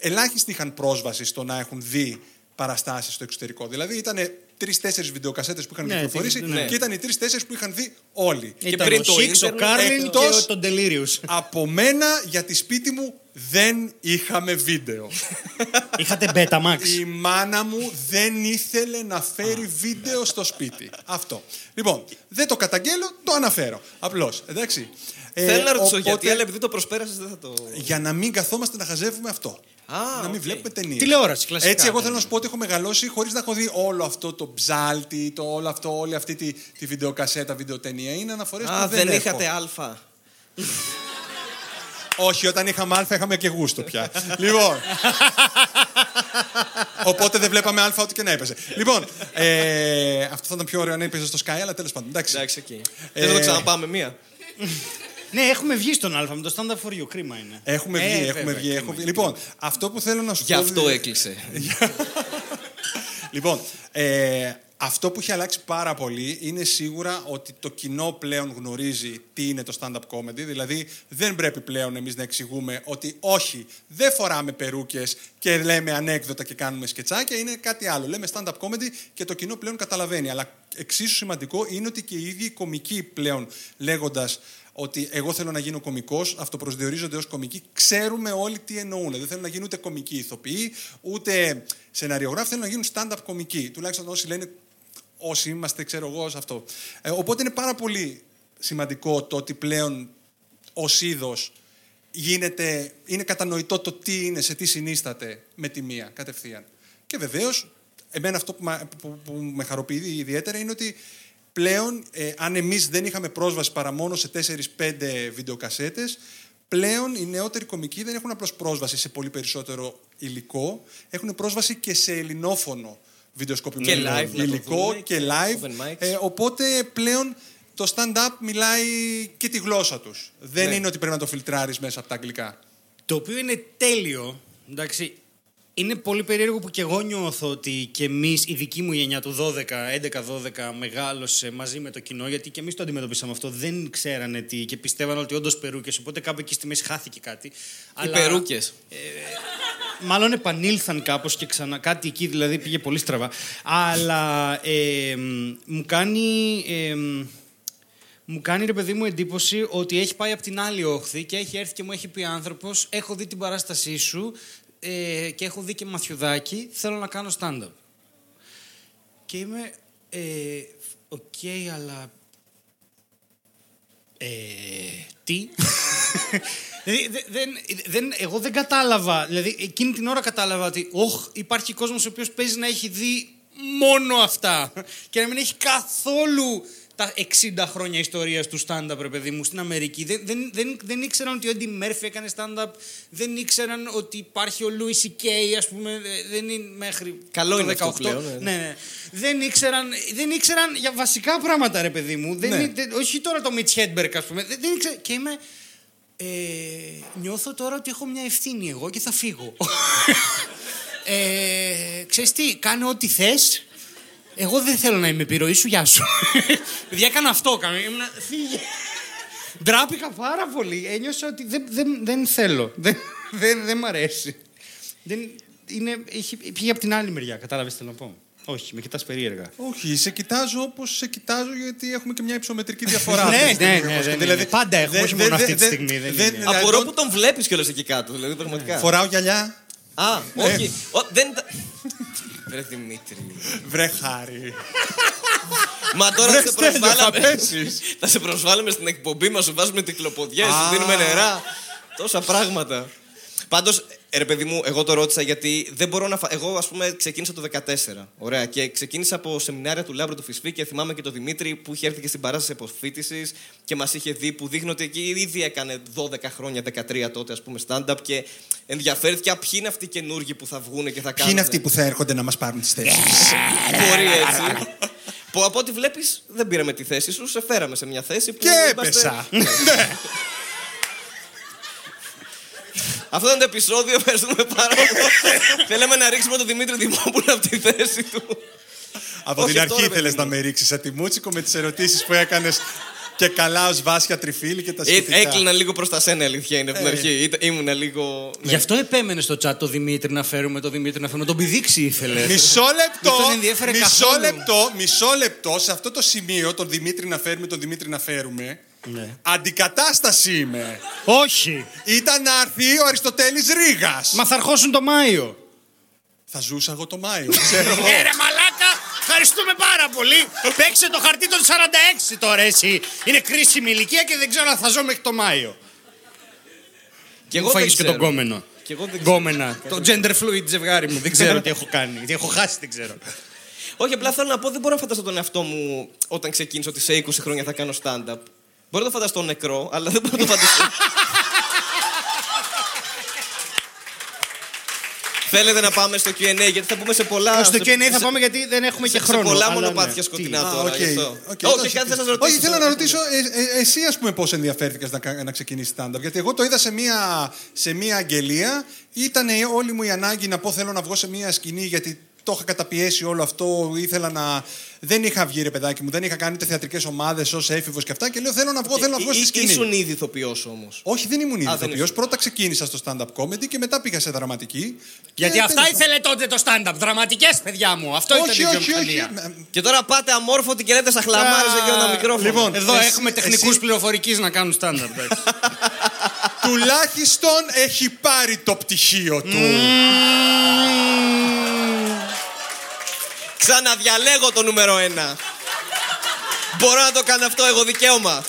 Speaker 3: ελάχιστοι είχαν πρόσβαση στο να έχουν δει παραστάσεις στο εξωτερικό. Δηλαδή ήταν τρει-τέσσερι βιντεοκασέτες που είχαν
Speaker 2: Ναι,
Speaker 3: κυκλοφορήσει
Speaker 2: ναι.
Speaker 3: και ήταν οι τρει-τέσσερι που είχαν δει όλοι.
Speaker 2: Ήταν
Speaker 1: πριν
Speaker 2: ο
Speaker 1: το
Speaker 2: Σίξ, ο
Speaker 1: ίντερνετ,
Speaker 2: Κάρλιν
Speaker 3: εκτός-
Speaker 2: και ο- τον Delirious.
Speaker 3: Από μένα, γιατί σπίτι μου δεν είχαμε βίντεο.
Speaker 2: Είχατε Betamax.
Speaker 3: Η μάνα μου δεν ήθελε να φέρει βίντεο στο σπίτι. Αυτό. Λοιπόν, δεν το καταγγέλω, το αναφέρω. Απλώς, εντάξει. Ε,
Speaker 1: Θέλω να ρωτήσω
Speaker 3: οπότε,
Speaker 1: γιατί, αλλά επειδή το προσπέρασες δεν θα το...
Speaker 3: Για να μην καθόμαστε να χαζεύουμε αυτό.
Speaker 1: Α,
Speaker 3: να μην
Speaker 1: οκ.
Speaker 3: βλέπουμε ταινίες.
Speaker 2: Τηλεόραση, κλασικά.
Speaker 3: Έτσι, εγώ θέλω να σου πω ότι έχω μεγαλώσει χωρίς να έχω δει όλο αυτό το Ψάλτη, το όλο αυτό, όλη αυτή τη, τη βιντεοκασέτα, βιντεοταινία. Είναι αναφορές που
Speaker 1: Α,
Speaker 3: δεν,
Speaker 1: δεν
Speaker 3: έχω.
Speaker 1: είχατε αλφα.
Speaker 3: Όχι, όταν είχαμε Α είχαμε και γούστο πια. λοιπόν. Οπότε δεν βλέπαμε Α ό,τι και να έπαιζε. λοιπόν, ε, αυτό θα ήταν πιο ωραίο αν έπαιζε στο ΣΚΑΪ, αλλά τέλος πάντων. Εντάξει.
Speaker 1: Εντάξει, εκεί.
Speaker 3: Ε,
Speaker 1: Δεν θα το ξαναπάμε μία.
Speaker 2: Ναι, έχουμε βγει στον Α με το stand up for you. Κρίμα είναι.
Speaker 3: Έχουμε βγει,
Speaker 2: Ε,
Speaker 3: έχουμε
Speaker 2: βέβαια,
Speaker 3: βγει.
Speaker 2: κρίμα
Speaker 3: Έχουμε βγει.
Speaker 2: είναι.
Speaker 3: Λοιπόν, αυτό που θέλω να σου
Speaker 1: Γι'
Speaker 3: πω.
Speaker 1: αυτό έκλεισε.
Speaker 3: Λοιπόν, ε, αυτό που έχει αλλάξει πάρα πολύ είναι σίγουρα ότι το κοινό πλέον γνωρίζει τι είναι το stand-up comedy. Δηλαδή, δεν πρέπει πλέον εμείς να εξηγούμε ότι όχι, δεν φοράμε περούκες και λέμε ανέκδοτα και κάνουμε σκετσάκια. Είναι κάτι άλλο. Λέμε stand-up comedy και το κοινό πλέον καταλαβαίνει. Αλλά εξίσου σημαντικό είναι ότι και οι ίδιοι οι κομικοί πλέον λέγοντας ότι εγώ θέλω να γίνω κωμικός, αυτοπροσδιορίζονται ως κομικοί, ξέρουμε όλοι τι εννοούν. Δεν θέλουν να γίνουν ούτε κομικοί ηθοποιοί, ούτε σεναριογράφοι, θέλουν να γίνουν stand-up κομικοί. Τουλάχιστον όσοι λένε, όσοι είμαστε, ξέρω εγώ, σε αυτό. Ε, οπότε είναι πάρα πολύ σημαντικό το ότι πλέον ως είδος γίνεται, είναι κατανοητό το τι είναι, σε τι συνίσταται με τη μία κατευθείαν. Και βεβαίως, εμένα αυτό που, μα- που, που με χαροποιεί ιδιαίτερα είναι ότι πλέον, ε, αν εμείς δεν είχαμε πρόσβαση παρά μόνο σε 4-5 βιντεοκασέτες, πλέον οι νεότεροι κομικοί δεν έχουν απλώς πρόσβαση σε πολύ περισσότερο υλικό, έχουν πρόσβαση και σε ελληνόφωνο βιντεοσκοπημένο
Speaker 1: Και live να το
Speaker 3: υλικό
Speaker 1: δούνε
Speaker 3: και
Speaker 1: και
Speaker 3: live.
Speaker 1: open mics.
Speaker 3: Ε, οπότε πλέον το stand-up μιλάει και τη γλώσσα τους. Δεν
Speaker 1: Ναι.
Speaker 3: είναι ότι πρέπει να το φιλτράρεις μέσα από τα αγγλικά.
Speaker 2: Το οποίο είναι τέλειο. Εντάξει, είναι πολύ περίεργο που και εγώ νιώθω ότι και εμείς, η δική μου γενιά του 12, 11-12, μεγάλωσε μαζί με το κοινό, γιατί και εμείς το αντιμετωπίσαμε αυτό. Δεν ξέρανε τι και πιστεύαν ότι όντως περούκες. Οπότε κάπου εκεί στη μέση χάθηκε κάτι.
Speaker 1: Οι περούκες.
Speaker 2: Μάλλον επανήλθαν κάπως και ξανά. Κάτι εκεί δηλαδή πήγε πολύ στραβά. Αλλά ε, μ, μου κάνει. ε, μ, μου κάνει ρε παιδί μου εντύπωση ότι έχει πάει από την άλλη όχθη και έχει έρθει και μου έχει πει άνθρωπος: Έχω δει την παράστασή σου. Ε, και έχω δει και μαθιουδάκι, θέλω να κάνω stand-up. Και είμαι, ε, οκ, αλλά... Ε, τι; δηλαδή, δε- δεν, δεν, εγώ δεν κατάλαβα, δηλαδή εκείνη την ώρα κατάλαβα ότι οκ, υπάρχει κόσμος ο οποίος παίζει να έχει δει μόνο αυτά και να μην έχει καθόλου τα 60 χρόνια ιστορίας του stand-up, ρε παιδί μου, στην Αμερική. Δεν, δεν, δεν, δεν ήξεραν ότι ο Eddie Murphy έκανε stand-up, δεν ήξεραν ότι υπάρχει ο Louis C.K., ας πούμε, ε, δεν είναι μέχρι
Speaker 1: Καλό
Speaker 2: το
Speaker 1: είναι αυτό
Speaker 2: 18.
Speaker 1: πλέον, ναι.
Speaker 2: ναι, ναι. Δεν, ήξεραν, δεν ήξεραν για βασικά πράγματα, ρε παιδί μου. Δεν,
Speaker 3: Ναι.
Speaker 2: είναι- δεν- όχι τώρα το Mitch Hedberg, ας πούμε. Δεν, δεν ήξερα, και είμαι... Ε, νιώθω τώρα ότι έχω μια ευθύνη εγώ και θα φύγω. ε, ξέρεις τι, κάνε ό,τι θες. Εγώ δεν θέλω να είμαι επιρροής σου, γεια σου. Παιδιά, έκανα αυτό. Κάνα, ήμουν, φύγε. Ντράπηκα πάρα πολύ. Ένιωσα ότι δεν, δεν, δεν θέλω. Δεν, δεν, δεν μ' αρέσει. Δεν, είναι, έχει, πήγε από την άλλη μεριά, κατάλαβες τι θέλω να πω. Όχι, με κοιτάς περίεργα.
Speaker 3: Όχι, σε κοιτάζω όπως σε κοιτάζω γιατί έχουμε και μια υψομετρική διαφορά.
Speaker 2: Ναι,
Speaker 3: αυτή τη στιγμή,
Speaker 2: ναι, ναι,
Speaker 3: όπως
Speaker 2: δεν
Speaker 3: και-
Speaker 2: είναι. Πάντα έχουμε, όχι μόνο αυτή τη στιγμή, δεν είναι.
Speaker 3: δηλαδή,
Speaker 1: Απορώ
Speaker 3: τον-
Speaker 1: που τον βλέπεις κιόλας εκεί κάτω, δηλαδή πραγματικά.
Speaker 3: Φοράω γυαλιά.
Speaker 1: Α, όχι. Ο, δεν. Τα- Ρε Δημήτρη.
Speaker 3: Βρε χάρη.
Speaker 1: Μα τώρα
Speaker 3: Βρε
Speaker 1: θα σε
Speaker 3: Στέλιο, θα
Speaker 1: προσβάλαμε.
Speaker 3: πέσεις.
Speaker 1: Θα σε προσβάλουμε στην εκπομπή μας, σου βάζουμε τυκλοποδιέ, σου
Speaker 3: Α.
Speaker 1: δίνουμε νερά. Τόσα πράγματα. Πάντω, ρε παιδί μου, εγώ το ρώτησα γιατί δεν μπορώ να. Φα... Εγώ, ας πούμε, ξεκίνησα το 14. Ωραία. Και ξεκίνησα από σεμινάρια του Λάμπρου του Φυσφή και θυμάμαι και τον Δημήτρη που είχε έρθει και στην παράσταση αποφύτηση και μας είχε δει που δείχνει ότι εκεί ήδη έκανε 12 χρόνια, 13 τότε, ας πούμε, stand-up και ενδιαφέρθηκε ποιοι είναι αυτοί οι καινούργοι που θα βγουν και θα κάνουν.
Speaker 3: Ποιοι είναι αυτοί που θα έρχονται να μας πάρουν τις θέσεις;
Speaker 1: Μπορεί έτσι. που από ό,τι βλέπεις δεν πήραμε τη θέση σου, σε φέραμε σε μια θέση που.
Speaker 3: Και
Speaker 1: είμαστε-
Speaker 3: έπεσα. Ναι.
Speaker 1: Αυτό ήταν το επεισόδιο. Ευχαριστούμε πάρα πολύ. Θέλαμε να ρίξουμε τον Δημήτρη Δημόπουλο από τη θέση του.
Speaker 3: Από
Speaker 1: Όχι
Speaker 3: την
Speaker 1: αυτό,
Speaker 3: αρχή
Speaker 1: ρε,
Speaker 3: ήθελες
Speaker 1: παιδί
Speaker 3: να
Speaker 1: μου.
Speaker 3: με ρίξεις σαν τη Μούτσικο με τις ερωτήσεις που έκανες και καλά ως Βάσια Τριφίλη και τα
Speaker 1: Ε,
Speaker 3: σχετικά.
Speaker 1: Έκλεινα λίγο προς τα σένα, η αλήθεια είναι από την
Speaker 3: Ε.
Speaker 1: αρχή. Ήταν- Ήμουνα λίγο. ναι.
Speaker 2: Γι' αυτό επέμενες στο chat το Δημήτρη να φέρουμε το Δημήτρη να φέρουμε. Τον πηδήξει ήθελες.
Speaker 3: Μισό λεπτό,
Speaker 2: Δεν τον ενδιέφερε
Speaker 3: μισό
Speaker 2: καθόλου.
Speaker 3: λεπτό, μισό λεπτό, σε αυτό το σημείο τον Δημήτρη να φέρουμε, τον Δημήτρη να φέρουμε.
Speaker 2: Ναι.
Speaker 3: Αντικατάσταση είμαι.
Speaker 2: Όχι!
Speaker 3: Ήταν να έρθει ο Αριστοτέλης Ρήγας.
Speaker 2: Μα θα αρχώσουν το Μάιο.
Speaker 3: Θα ζούσα εγώ το Μάιο, ξέρω. εγώ.
Speaker 2: Ε, ρε μαλάκα, ευχαριστούμε πάρα πολύ. Παίξε το χαρτί των 46 τώρα εσύ. Είναι κρίσιμη ηλικία και δεν ξέρω αν θα ζω μέχρι το Μάιο.
Speaker 1: Και
Speaker 2: Μου
Speaker 1: εγώ δεν
Speaker 2: φάγεις και
Speaker 1: ξέρω.
Speaker 2: τον κόμενο.
Speaker 1: Και εγώ δεν ξέρω.
Speaker 2: Γκόμενα. Το gender fluid ζευγάρι μου. Δεν ξέρω τι έχω κάνει. Τι έχω χάσει, δεν ξέρω.
Speaker 1: Όχι, απλά θέλω να πω, δεν μπορώ να φανταστώ τον εαυτό μου όταν ξεκίνησα ότι σε 20 χρόνια θα κάνω stand-up. Μπορώ να το φανταστώ νεκρό, αλλά δεν μπορώ να το φανταστώ. Θέλετε να πάμε στο Q&A, γιατί θα πούμε σε πολλά...
Speaker 2: Στο
Speaker 1: σε-
Speaker 2: Q&A θα
Speaker 1: σε-
Speaker 2: πάμε γιατί δεν έχουμε και
Speaker 1: σε
Speaker 2: χρόνο.
Speaker 1: πολλά
Speaker 2: αλλά
Speaker 1: μονοπάτια
Speaker 2: ναι.
Speaker 1: σκοτεινά
Speaker 2: Τι;
Speaker 3: Α,
Speaker 1: τώρα.
Speaker 3: οκ,
Speaker 1: γι' αυτό.
Speaker 3: οκ,
Speaker 1: Όχι,
Speaker 3: όχι,
Speaker 1: κάτι θέλω να σα ρωτήσω.
Speaker 3: Όχι, θέλω να ρωτήσω, ε, ε, εσύ ας πούμε πώς ενδιαφέρθηκες να, κα- να ξεκινήσεις stand-up. Γιατί εγώ το είδα σε μία, σε μία αγγελία. Ήταν όλη μου η ανάγκη να πω θέλω να βγω σε μία σκηνή γιατί το είχα καταπιέσει όλο αυτό. Ήθελα να... Δεν είχα βγει ρε παιδάκι μου, δεν είχα κάνει ούτε θεατρικές ομάδες ως έφηβος και αυτά. Και λέω θέλω να βγω, θέλω να βγω στη
Speaker 1: Ή-
Speaker 3: σκηνή.
Speaker 1: Ήσουν ήδη ηθοποιός όμως.
Speaker 3: Όχι, δεν ήμουν ήδη
Speaker 1: δεν
Speaker 3: ηθοποιός.
Speaker 1: ήσουν.
Speaker 3: Πρώτα ξεκίνησα στο stand-up comedy και μετά πήγα σε δραματική.
Speaker 2: Γιατί
Speaker 3: Και
Speaker 2: αυτά
Speaker 3: τέλος
Speaker 2: ήθελε τότε το stand-up. Δραματικές, παιδιά μου. Αυτό ήταν
Speaker 3: Όχι,
Speaker 2: η
Speaker 3: όχι, όχι.
Speaker 2: βιομηχανία.
Speaker 3: Ε,
Speaker 1: Και τώρα πάτε αμόρφωτοι και λέτε στα χλαμάρες για ένα μικρόφωνο.
Speaker 3: Λοιπόν,
Speaker 2: Εδώ
Speaker 3: εσύ-
Speaker 2: έχουμε τεχνικούς
Speaker 3: εσύ-
Speaker 2: πληροφορικής να κάνουν stand-up. εντάξει.
Speaker 3: Τουλάχιστον έχει πάρει το πτυχίο του.
Speaker 1: Ξαναδιαλέγω το νούμερο ένα. Μπορώ να το κάνω αυτό, εγώ δικαίωμα.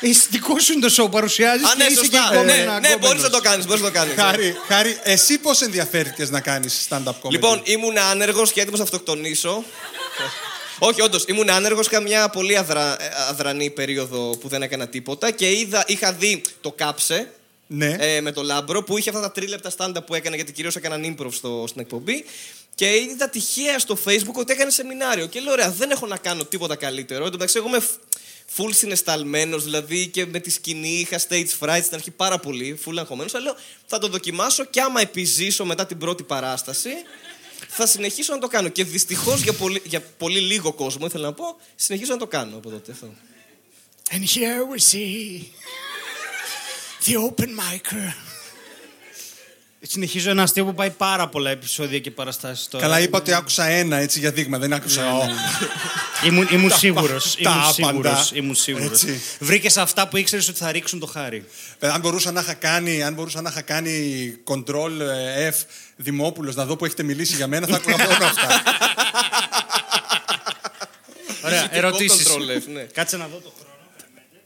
Speaker 2: Εσύ δικός σου είναι το show, παρουσιάζεις
Speaker 1: Α,
Speaker 2: και
Speaker 1: ναι,
Speaker 2: είσαι και
Speaker 1: σωστά.
Speaker 2: γκόμενα,
Speaker 1: Ναι, ναι,
Speaker 2: γκόμενος.
Speaker 1: μπορείς να το κάνεις, μπορείς να το κάνεις.
Speaker 3: Χάρη, Χάρη, εσύ πώς ενδιαφέρθηκες να κάνεις stand-up comedy;
Speaker 1: Λοιπόν, ήμουν άνεργος και έτοιμος να αυτοκτονήσω. Όχι, όντως, ήμουν άνεργος. Είχα μια πολύ αδρα... ε, αδρανή περίοδο που δεν έκανα τίποτα και είδα, είχα δει το κάψε
Speaker 3: ναι.
Speaker 1: ε, με το λάμπρο που είχε αυτά τα τρίλεπτα stand-up που έκανε γιατί κυρίως έκαναν improv στο, στην εκπομπή. Και είδα τυχαία στο facebook ότι έκανε σεμινάριο. Και λέω: Ωραία, δεν έχω να κάνω τίποτα καλύτερο. Εν τω μεταξύ, εγώ είμαι φ- full συναισθαλμένο, δηλαδή και με τη σκηνή είχα stage fright στην αρχή πάρα πολύ, full αγχωμένος. Αλλά λέω: Θα το δοκιμάσω και άμα επιζήσω μετά την πρώτη παράσταση, θα συνεχίσω να το κάνω. Και δυστυχώς για, πολύ, για πολύ λίγο κόσμο, ήθελα να πω, συνεχίζω να το κάνω από τότε. Αυτό.
Speaker 2: And here we see the open micer. Συνεχίζω ένα αστείο που πάει πάρα πολλά επεισόδια και παραστάσεις τώρα.
Speaker 3: Καλά, είπα ότι άκουσα ένα έτσι για δείγμα, δεν άκουσα.
Speaker 2: Ναι,
Speaker 3: ο-
Speaker 2: ναι. Ήμουν, ήμουν σίγουρος.
Speaker 3: τα
Speaker 2: Ήμουν
Speaker 3: άπαντα.
Speaker 2: σίγουρος. Ήμουν σίγουρος.
Speaker 3: Έτσι.
Speaker 2: Βρήκες αυτά που ήξερες ότι θα ρίξουν το χάρι.
Speaker 3: Ε, Αν μπορούσα να είχα κάνει, αν μπορούσα να είχα κάνει control ε, F Δημόπουλος να δω που έχετε μιλήσει για μένα, θα άκουγα μόνο αυτά.
Speaker 2: Ωραία,
Speaker 1: Ηχητικό
Speaker 2: ερωτήσεις.
Speaker 1: control F, ναι.
Speaker 2: Κάτσε να δω το χρόνο.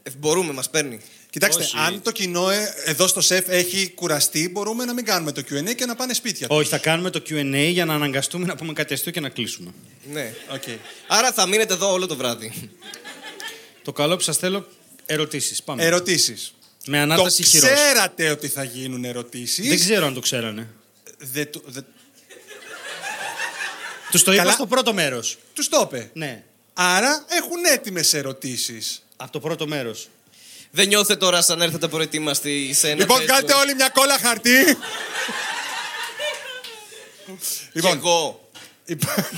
Speaker 1: Ε, μπορούμε, μας παίρνει.
Speaker 3: Κοιτάξτε,
Speaker 2: Όχι.
Speaker 3: αν το κοινό ε, εδώ στο ΣΕΦ έχει κουραστεί, μπορούμε να μην κάνουμε το Q&A και να πάνε σπίτια τους.
Speaker 2: Όχι, θα κάνουμε το QA για να αναγκαστούμε να πούμε κάτι αστείο και να κλείσουμε.
Speaker 1: Ναι.
Speaker 3: Okay.
Speaker 1: Άρα θα μείνετε εδώ όλο το βράδυ.
Speaker 2: Το καλό που σας θέλω, ερωτήσεις. Πάμε.
Speaker 3: Ερωτήσεις.
Speaker 2: Με
Speaker 3: Το
Speaker 2: ανάταση χειρός.
Speaker 3: ξέρατε ότι θα γίνουν ερωτήσεις;
Speaker 2: Δεν ξέρω αν το ξέρανε.
Speaker 3: Δεν του- δεν-
Speaker 2: Τους το είπα
Speaker 3: Καλά.
Speaker 2: στο πρώτο μέρος.
Speaker 3: Τους το είπε.
Speaker 2: Ναι.
Speaker 3: Άρα έχουν έτοιμες ερωτήσεις.
Speaker 2: Από το πρώτο μέρος.
Speaker 1: Δεν νιώθετε τώρα σαν έρθετε προετοίμαστοι σε ένα.
Speaker 3: Λοιπόν,
Speaker 1: τέτοιο-
Speaker 3: κάντε όλοι μια κόλλα χαρτί.
Speaker 1: Κι
Speaker 3: λοιπόν,
Speaker 1: εγώ.
Speaker 3: υπά-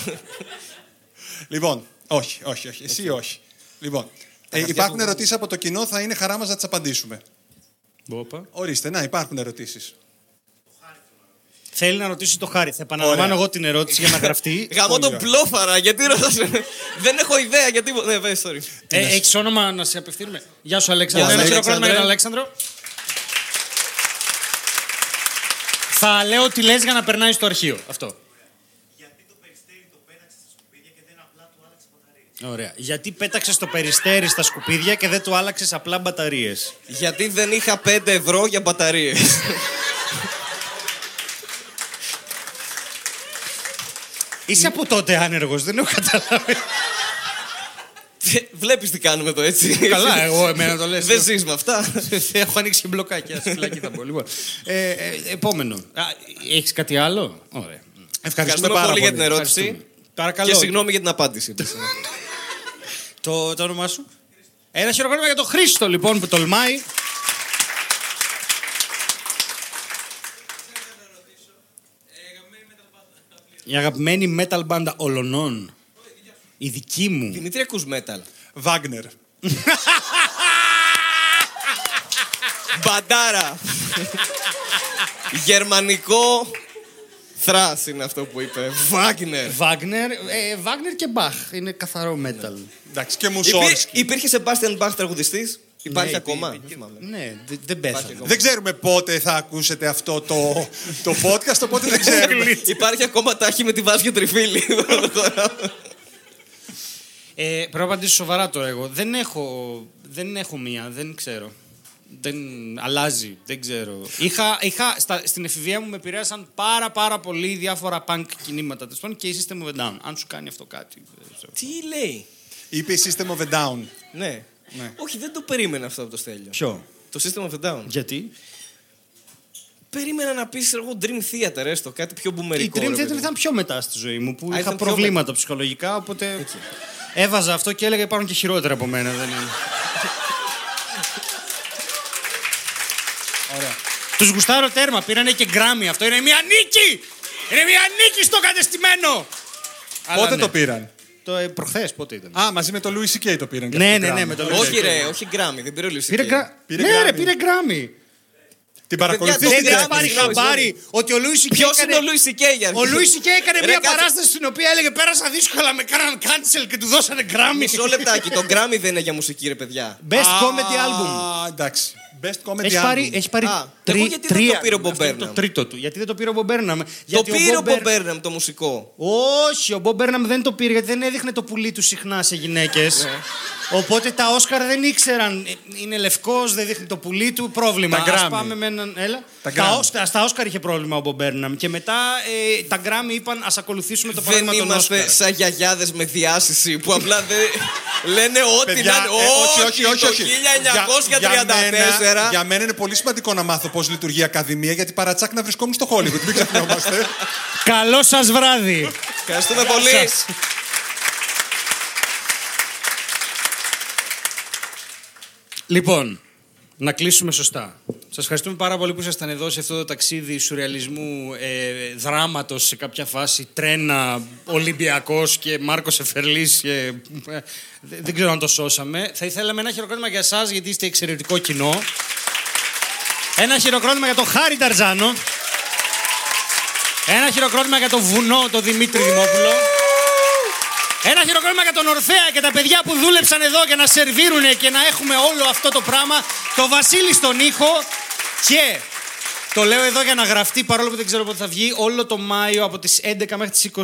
Speaker 3: λοιπόν, όχι, όχι, όχι. Εσύ όχι. Λοιπόν, ε,
Speaker 1: χαρτιά
Speaker 3: υπάρχουν
Speaker 1: που-
Speaker 3: ερωτήσεις από το κοινό, θα είναι χαρά μας να τις απαντήσουμε.
Speaker 2: Όπα.
Speaker 3: Ορίστε, να, υπάρχουν ερωτήσεις.
Speaker 2: Θέλει να ρωτήσει το χάρη. Θα επαναλαμβάνω
Speaker 3: Ωραία.
Speaker 2: εγώ την ερώτηση για να γραφτεί.
Speaker 1: Γαμώ τον
Speaker 3: ωραία.
Speaker 1: πλόφαρα, γιατί ρωτάς; Δεν έχω ιδέα γιατί. Ναι, πες, sorry.
Speaker 2: ε, Έχεις όνομα να σε απευθύνουμε; Γεια σου, Αλέξανδρο.
Speaker 1: Γεια
Speaker 2: Ένα
Speaker 1: σου,
Speaker 2: χειροκρότημα για τον
Speaker 1: Αλέξανδρε.
Speaker 2: Αλέξανδρο. Θα λέω τι λες για να περνάει στο αρχείο. Αυτό. Ωραία. Γιατί πέταξε το περιστέρι στα σκουπίδια και δεν του άλλαξες απλά μπαταρίες;
Speaker 1: Γιατί δεν είχα 5 ευρώ για μπαταρίες.
Speaker 2: Είσαι από τότε άνεργος, δεν έχω καταλάβει.
Speaker 1: Βλέπεις τι κάνουμε εδώ, έτσι.
Speaker 2: Καλά, εγώ εμένα το λες.
Speaker 1: Δεν ζεις με αυτά.
Speaker 2: έχω ανοίξει και μπλοκάκια. Στη φυλακή θα πω. Λοιπόν. Ε, ε, επόμενο. Έχεις κάτι άλλο; Ωραία.
Speaker 3: Ευχαριστούμε
Speaker 1: Ευχαριστούμε
Speaker 3: πάρα
Speaker 1: πολύ
Speaker 3: πολύ.
Speaker 1: για την ερώτηση.
Speaker 2: Ευχαριστούμε. Παρακαλώ.
Speaker 1: Και συγγνώμη για την απάντηση.
Speaker 2: Το, το όνομά σου; Ένα χειροκρότημα για τον Χρήστο, λοιπόν, που τολμάει. Η αγαπημένη metal μπάντα ολονών. Η δική μου.
Speaker 1: Δημήτρη, ακούς metal.
Speaker 3: Βάγνερ.
Speaker 1: Μπαντάρα. Γερμανικό θράς είναι αυτό που είπε. Βάγνερ.
Speaker 2: Βάγνερ, ε, Βάγνερ και Μπαχ. Είναι καθαρό metal.
Speaker 3: Εντάξει, και
Speaker 1: Υπή...
Speaker 3: Μουσόρσκι.
Speaker 1: Υπήρχε Σεμπάστιαν Μπαχ τραγουδιστής; Υπάρχει
Speaker 2: Ναι,
Speaker 1: ακόμα;
Speaker 2: υπήρχε.
Speaker 1: Δεν θυμάμαι.
Speaker 2: Ναι, δε- δεν πέθανε.
Speaker 1: ακόμα.
Speaker 3: Δεν ξέρουμε πότε θα ακούσετε αυτό το, το podcast, οπότε δεν ξέρουμε.
Speaker 1: Υπάρχει ακόμα τάχη με τη Βάσια Τριφίλη.
Speaker 2: Ε, πρέπει να απαντήσω σοβαρά τώρα εγώ. Δεν έχω, δεν έχω μία, δεν ξέρω. Δεν αλλάζει, δεν ξέρω. Είχα, είχα, στα, στην εφηβεία μου με επηρέασαν πάρα πάρα πολύ διάφορα punk κινήματα τέλος πάντων, και η System of a Down. Αν σου κάνει αυτό κάτι. δεν ξέρω.
Speaker 1: Τι λέει;
Speaker 3: Είπε η System of a Down.
Speaker 1: Ναι.
Speaker 3: Ναι.
Speaker 1: Όχι, δεν το περίμενα αυτό από το Στέλιο.
Speaker 2: Ποιο;
Speaker 1: Το System of a Down.
Speaker 2: Γιατί;
Speaker 1: Περίμενα να πεις εγώ Dream Theater, έστω κάτι πιο
Speaker 2: Η
Speaker 1: μπουμερικό.
Speaker 2: Dream
Speaker 1: ρε
Speaker 2: Theater
Speaker 1: παιδί.
Speaker 2: ήταν πιο μετά στη ζωή μου που
Speaker 1: Α,
Speaker 2: είχα
Speaker 1: ήταν πιο
Speaker 2: προβλήματα ψυχολογικά, οπότε έβαζα αυτό και έλεγα υπάρχουν και χειρότερα από μένα. Δεν είναι.
Speaker 3: Ωραία.
Speaker 2: Τους γουστάρω τέρμα, πήρανε και γκράμμι. Αυτό είναι μια νίκη! Είναι μια νίκη στο κατεστημένο! Αλλά
Speaker 3: Πότε
Speaker 2: ναι.
Speaker 3: το πήραν;
Speaker 2: Το ε, προχθές, πότε ήταν;
Speaker 3: Α, μαζί με το Louis C.K. το πήραν. και
Speaker 2: Ναι,
Speaker 3: αυτό
Speaker 2: ναι,
Speaker 3: το
Speaker 2: ναι,
Speaker 3: Grammy.
Speaker 2: με το
Speaker 3: Οκ.
Speaker 2: Louis
Speaker 1: Όχι, ρε, όχι Grammy, δεν πήρε ο
Speaker 2: Πήρε, γκρα...
Speaker 3: Πήρε
Speaker 2: ναι,
Speaker 3: Grammy.
Speaker 2: ρε, πήρε γκράμμι.
Speaker 3: Την
Speaker 1: Παιδιά,
Speaker 3: παρακολουθείς
Speaker 1: το
Speaker 2: Δεν
Speaker 3: την
Speaker 1: Grammy,
Speaker 2: έχει πάρει
Speaker 1: συγγνώμη,
Speaker 2: χαμπάρι ότι ο Λούι Σικέ
Speaker 1: Ποιος
Speaker 2: έκανε...
Speaker 1: είναι ο Louis C.K. για
Speaker 2: Ο Λούι Σικέ έκανε
Speaker 1: Ρε,
Speaker 2: μια
Speaker 1: κάτσε.
Speaker 2: παράσταση στην οποία έλεγε Πέρασα δύσκολα, με κάναν cancel και του δώσανε γκράμμι.
Speaker 1: Μισό λεπτάκι. Το Grammy δεν είναι για μουσική, ρε παιδιά.
Speaker 2: Best
Speaker 3: Α,
Speaker 2: comedy album.
Speaker 3: εντάξει. Best comedy
Speaker 2: Έχει
Speaker 3: album.
Speaker 2: πάρει, έχει πάρει
Speaker 1: Α,
Speaker 2: τρι-
Speaker 1: εγώ γιατί δεν
Speaker 2: τρία.
Speaker 1: το πήρε ο Bob
Speaker 2: Αυτό είναι Το
Speaker 1: Burnham;
Speaker 2: τρίτο του. Γιατί δεν το πήρε ο Bob Burnham.
Speaker 1: Το
Speaker 2: Γιατί
Speaker 1: πήρε ο
Speaker 2: Bob
Speaker 1: Bob Burnham το μουσικό.
Speaker 2: Όχι, ο Bob Burnham δεν το πήρε γιατί δεν έδειχνε το πουλί του συχνά σε γυναίκες.
Speaker 1: Ναι.
Speaker 2: Οπότε τα Όσκαρ δεν ήξεραν. Ε, Είναι λευκός, δεν δείχνει το πουλί του. Πρόβλημα.
Speaker 3: Τα
Speaker 2: Ας
Speaker 3: Grammy.
Speaker 2: πάμε με έναν. Έλα.
Speaker 3: Τα
Speaker 2: Τα
Speaker 3: Grammy.
Speaker 2: Όσκα- στα Όσκαρ είχε πρόβλημα ο Bob Burnham. Και μετά ε, τα Grammy είπαν ας ακολουθήσουμε το
Speaker 1: Δεν
Speaker 2: παράδειγμα των
Speaker 1: είμαστε
Speaker 2: Όσκαρ.
Speaker 1: σαν γιαγιάδες με διάσηση που απλά δεν. λένε ό,τι
Speaker 3: Παιδιά,
Speaker 1: να είναι.
Speaker 3: ε, όχι, όχι, όχι,
Speaker 1: το
Speaker 3: όχι. Για-
Speaker 1: 1934.
Speaker 3: Για μένα, για μένα είναι πολύ σημαντικό να μάθω πώς λειτουργεί η Ακαδημία, γιατί παρατσάκ να βρισκόμουν στο Hollywood. Μην ξεχνιόμαστε.
Speaker 2: Καλό σας βράδυ.
Speaker 1: Ευχαριστούμε πολύ.
Speaker 2: σας. Λοιπόν, να κλείσουμε σωστά. Σας ευχαριστούμε πάρα πολύ που ήσασταν εδώ σε αυτό το ταξίδι σουρεαλισμού, ε, δράματος σε κάποια φάση, τρένα, Ολυμπιακός και Μάρκος Εφερλής. Και, ε, δεν δεν ξέρω αν το σώσαμε. Θα ήθελαμε ένα χειροκρότημα για εσάς, γιατί είστε εξαιρετικό κοινό. Ένα χειροκρότημα για τον Χάρη Ταρζάνο. Ένα χειροκρότημα για το βουνό, το Δημήτρη Δημόπουλο. Ένα χειροκρότημα για τον Ορφέα και τα παιδιά που δούλεψαν εδώ για να σερβίρουνε και να έχουμε όλο αυτό το πράγμα. Το Βασίλη στον ήχο και το λέω εδώ για να γραφτεί παρόλο που δεν ξέρω πότε θα βγει. Όλο το Μάιο από τις 11 μέχρι τις 20...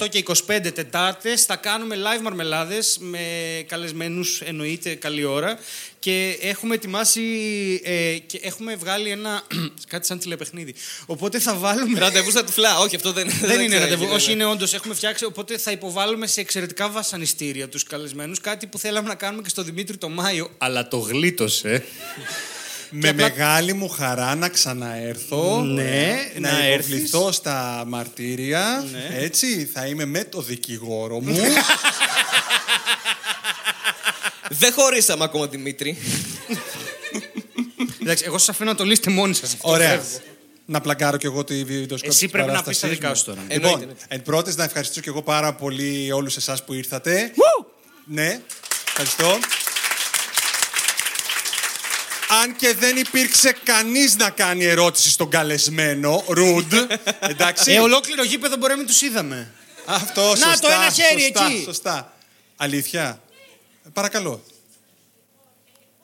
Speaker 2: 11, 18 και 25 Τετάρτες θα κάνουμε live μαρμελάδες με καλεσμένους εννοείται καλή ώρα και έχουμε ετοιμάσει ε, και έχουμε βγάλει ένα κάτι σαν τηλεπαιχνίδι. Οπότε θα βάλουμε...
Speaker 1: Ραντεβού στα τυφλά. Όχι, αυτό δεν,
Speaker 2: Δεν είναι
Speaker 1: ξέρω,
Speaker 2: ραντεβού.
Speaker 1: ναι,
Speaker 2: Όχι,
Speaker 1: ναι.
Speaker 2: είναι όντως. Έχουμε φτιάξει. Οπότε θα υποβάλουμε σε εξαιρετικά βασανιστήρια τους καλεσμένους. Κάτι που θέλαμε να κάνουμε και στο Δημήτρη το Μάιο. Αλλά το γλίτωσε.
Speaker 3: Με
Speaker 2: απλά-
Speaker 3: μεγάλη μου χαρά να ξαναέρθω.
Speaker 2: Ναι,
Speaker 3: να,
Speaker 2: να
Speaker 3: υποβληθώ στα μαρτύρια.
Speaker 2: Ναι.
Speaker 3: Έτσι, θα είμαι με το δικηγόρο μου.
Speaker 1: Δεν χωρίσαμε ακόμα Δημήτρη.
Speaker 2: Εντάξει, εγώ σας αφήνω να το λύσετε μόνοι σας.
Speaker 3: Ωραία. Να πλαγκάρω κι εγώ τη βιντεοσκόπηση.
Speaker 2: Εσύ πρέπει να
Speaker 3: παράστασής
Speaker 2: πεις τα δικά
Speaker 3: μου.
Speaker 2: σου τώρα.
Speaker 1: Εννοείται,
Speaker 3: Λοιπόν,
Speaker 1: εννοείται.
Speaker 3: εν πρώτες να ευχαριστήσω κι εγώ πάρα πολύ όλους εσάς που ήρθατε. Ναι, ευχαριστώ. Αν και δεν υπήρξε κανείς να κάνει ερώτηση στον καλεσμένο, Ρουντ, εντάξει.
Speaker 2: Ε, ολόκληρο γήπεδο μπορεί να μην τους είδαμε.
Speaker 3: Αυτό,
Speaker 2: Να,
Speaker 3: σωστά,
Speaker 2: το ένα χέρι
Speaker 3: σωστά,
Speaker 2: εκεί.
Speaker 3: Σωστά. Αλήθεια. Ε, Παρακαλώ.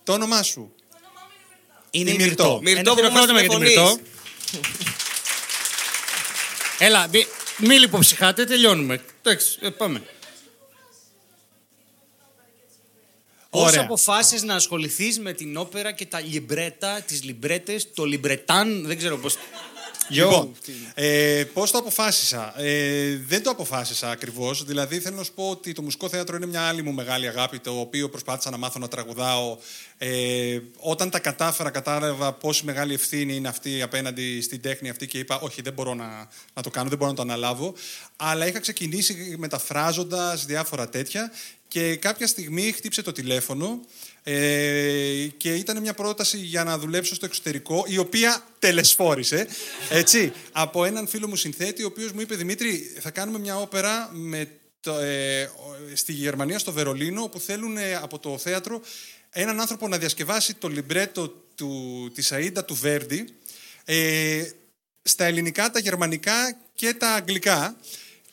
Speaker 3: Το όνομά σου.
Speaker 2: Είναι
Speaker 3: Η
Speaker 2: η
Speaker 3: Μυρτώ.
Speaker 2: Μυρτώ.
Speaker 1: Μυρτώ
Speaker 2: Ένα
Speaker 1: που μας
Speaker 2: χειροκρότημα για τη
Speaker 1: τηλεφωνείς.
Speaker 2: Μυρτώ. Έλα, μη, μη λιποψυχάτε, τελειώνουμε. Εντάξει, ε, πάμε. Πώς
Speaker 3: Ωραία.
Speaker 2: αποφάσισες να ασχοληθείς με την όπερα και τα λιμπρέτα, τις λιμπρέτες, το λιμπρετάν, δεν ξέρω πώς...
Speaker 3: Λοιπόν, ε, πώς το αποφάσισα; Ε, δεν το αποφάσισα ακριβώς. Δηλαδή, θέλω να σου πω ότι το μουσικό θέατρο είναι μια άλλη μου μεγάλη αγάπη, το οποίο προσπάθησα να μάθω να τραγουδάω. Ε, όταν τα κατάφερα, κατάλαβα πόση μεγάλη ευθύνη είναι αυτή απέναντι στην τέχνη αυτή και είπα: Όχι, δεν μπορώ να, να το κάνω, δεν μπορώ να το αναλάβω. Αλλά είχα ξεκινήσει μεταφράζοντας διάφορα τέτοια και κάποια στιγμή χτύψε το τηλέφωνο ε, και ήταν μια πρόταση για να δουλέψω στο εξωτερικό, η οποία τελεσφόρησε, έτσι, από έναν φίλο μου συνθέτη, ο οποίος μου είπε, Δημήτρη, θα κάνουμε μια όπερα με το, ε, ο- στη Γερμανία, στο Βερολίνο, όπου θέλουν ε, από το θέατρο έναν άνθρωπο να διασκευάσει το λιμπρέτο του, της Αΐντα του Βέρντι, ε, στα ελληνικά, τα γερμανικά και τα αγγλικά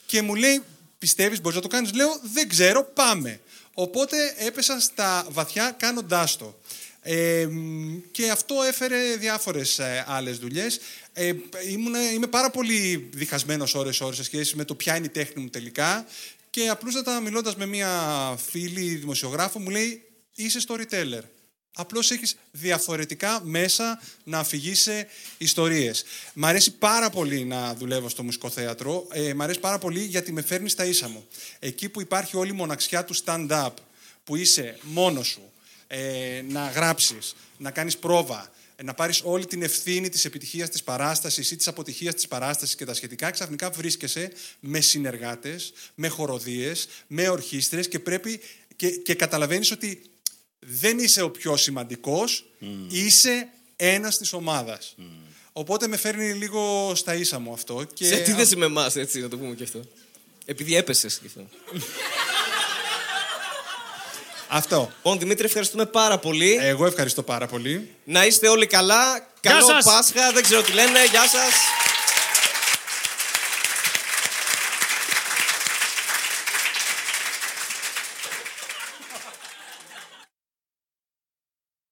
Speaker 3: και μου λέει, πιστεύεις μπορείς να το κάνεις. Λέω, δεν ξέρω, πάμε. Οπότε έπεσα στα βαθιά κάνοντάς το. Ε, μ, και αυτό έφερε διάφορες ε, άλλες δουλειές. Ε, ήμουνα- είμαι πάρα πολύ διχασμένος ώρες ώρες σε σχέση με το ποια είναι η τέχνη μου τελικά και απλούστατα μιλώντας με μία φίλη δημοσιογράφο μου λέει είσαι storyteller. Απλώς έχεις διαφορετικά μέσα να αφηγείσαι ιστορίες. Μ' αρέσει πάρα πολύ να δουλεύω στο μουσικό θέατρο. Ε, μ' αρέσει πάρα πολύ γιατί με φέρνεις στα ίσα μου. Εκεί που υπάρχει όλη η μοναξιά του stand-up, που είσαι μόνος σου, ε, να γράψεις, να κάνεις πρόβα, ε, να πάρεις όλη την ευθύνη της επιτυχίας της παράστασης ή της αποτυχίας της παράστασης και τα σχετικά, ξαφνικά βρίσκεσαι με συνεργάτες, με χοροδίες, με ορχήστρες και πρέπει και, και καταλαβαίνεις ότι δεν είσαι ο πιο σημαντικός, είσαι ένας της ομάδας. Οπότε με φέρνει λίγο στα ίσα μου αυτό. Και
Speaker 1: Σε αντίθεση με εμάς, έτσι να το πούμε και αυτό. Επειδή έπεσες και αυτό.
Speaker 3: Αυτό.
Speaker 1: Λοιπόν, Δημήτρη, ευχαριστούμε πάρα πολύ.
Speaker 3: Εγώ ευχαριστώ πάρα πολύ.
Speaker 1: Να είστε όλοι καλά.
Speaker 2: Γεια
Speaker 1: Καλό
Speaker 2: σας.
Speaker 1: Πάσχα. Δεν ξέρω τι λένε. Γεια σας.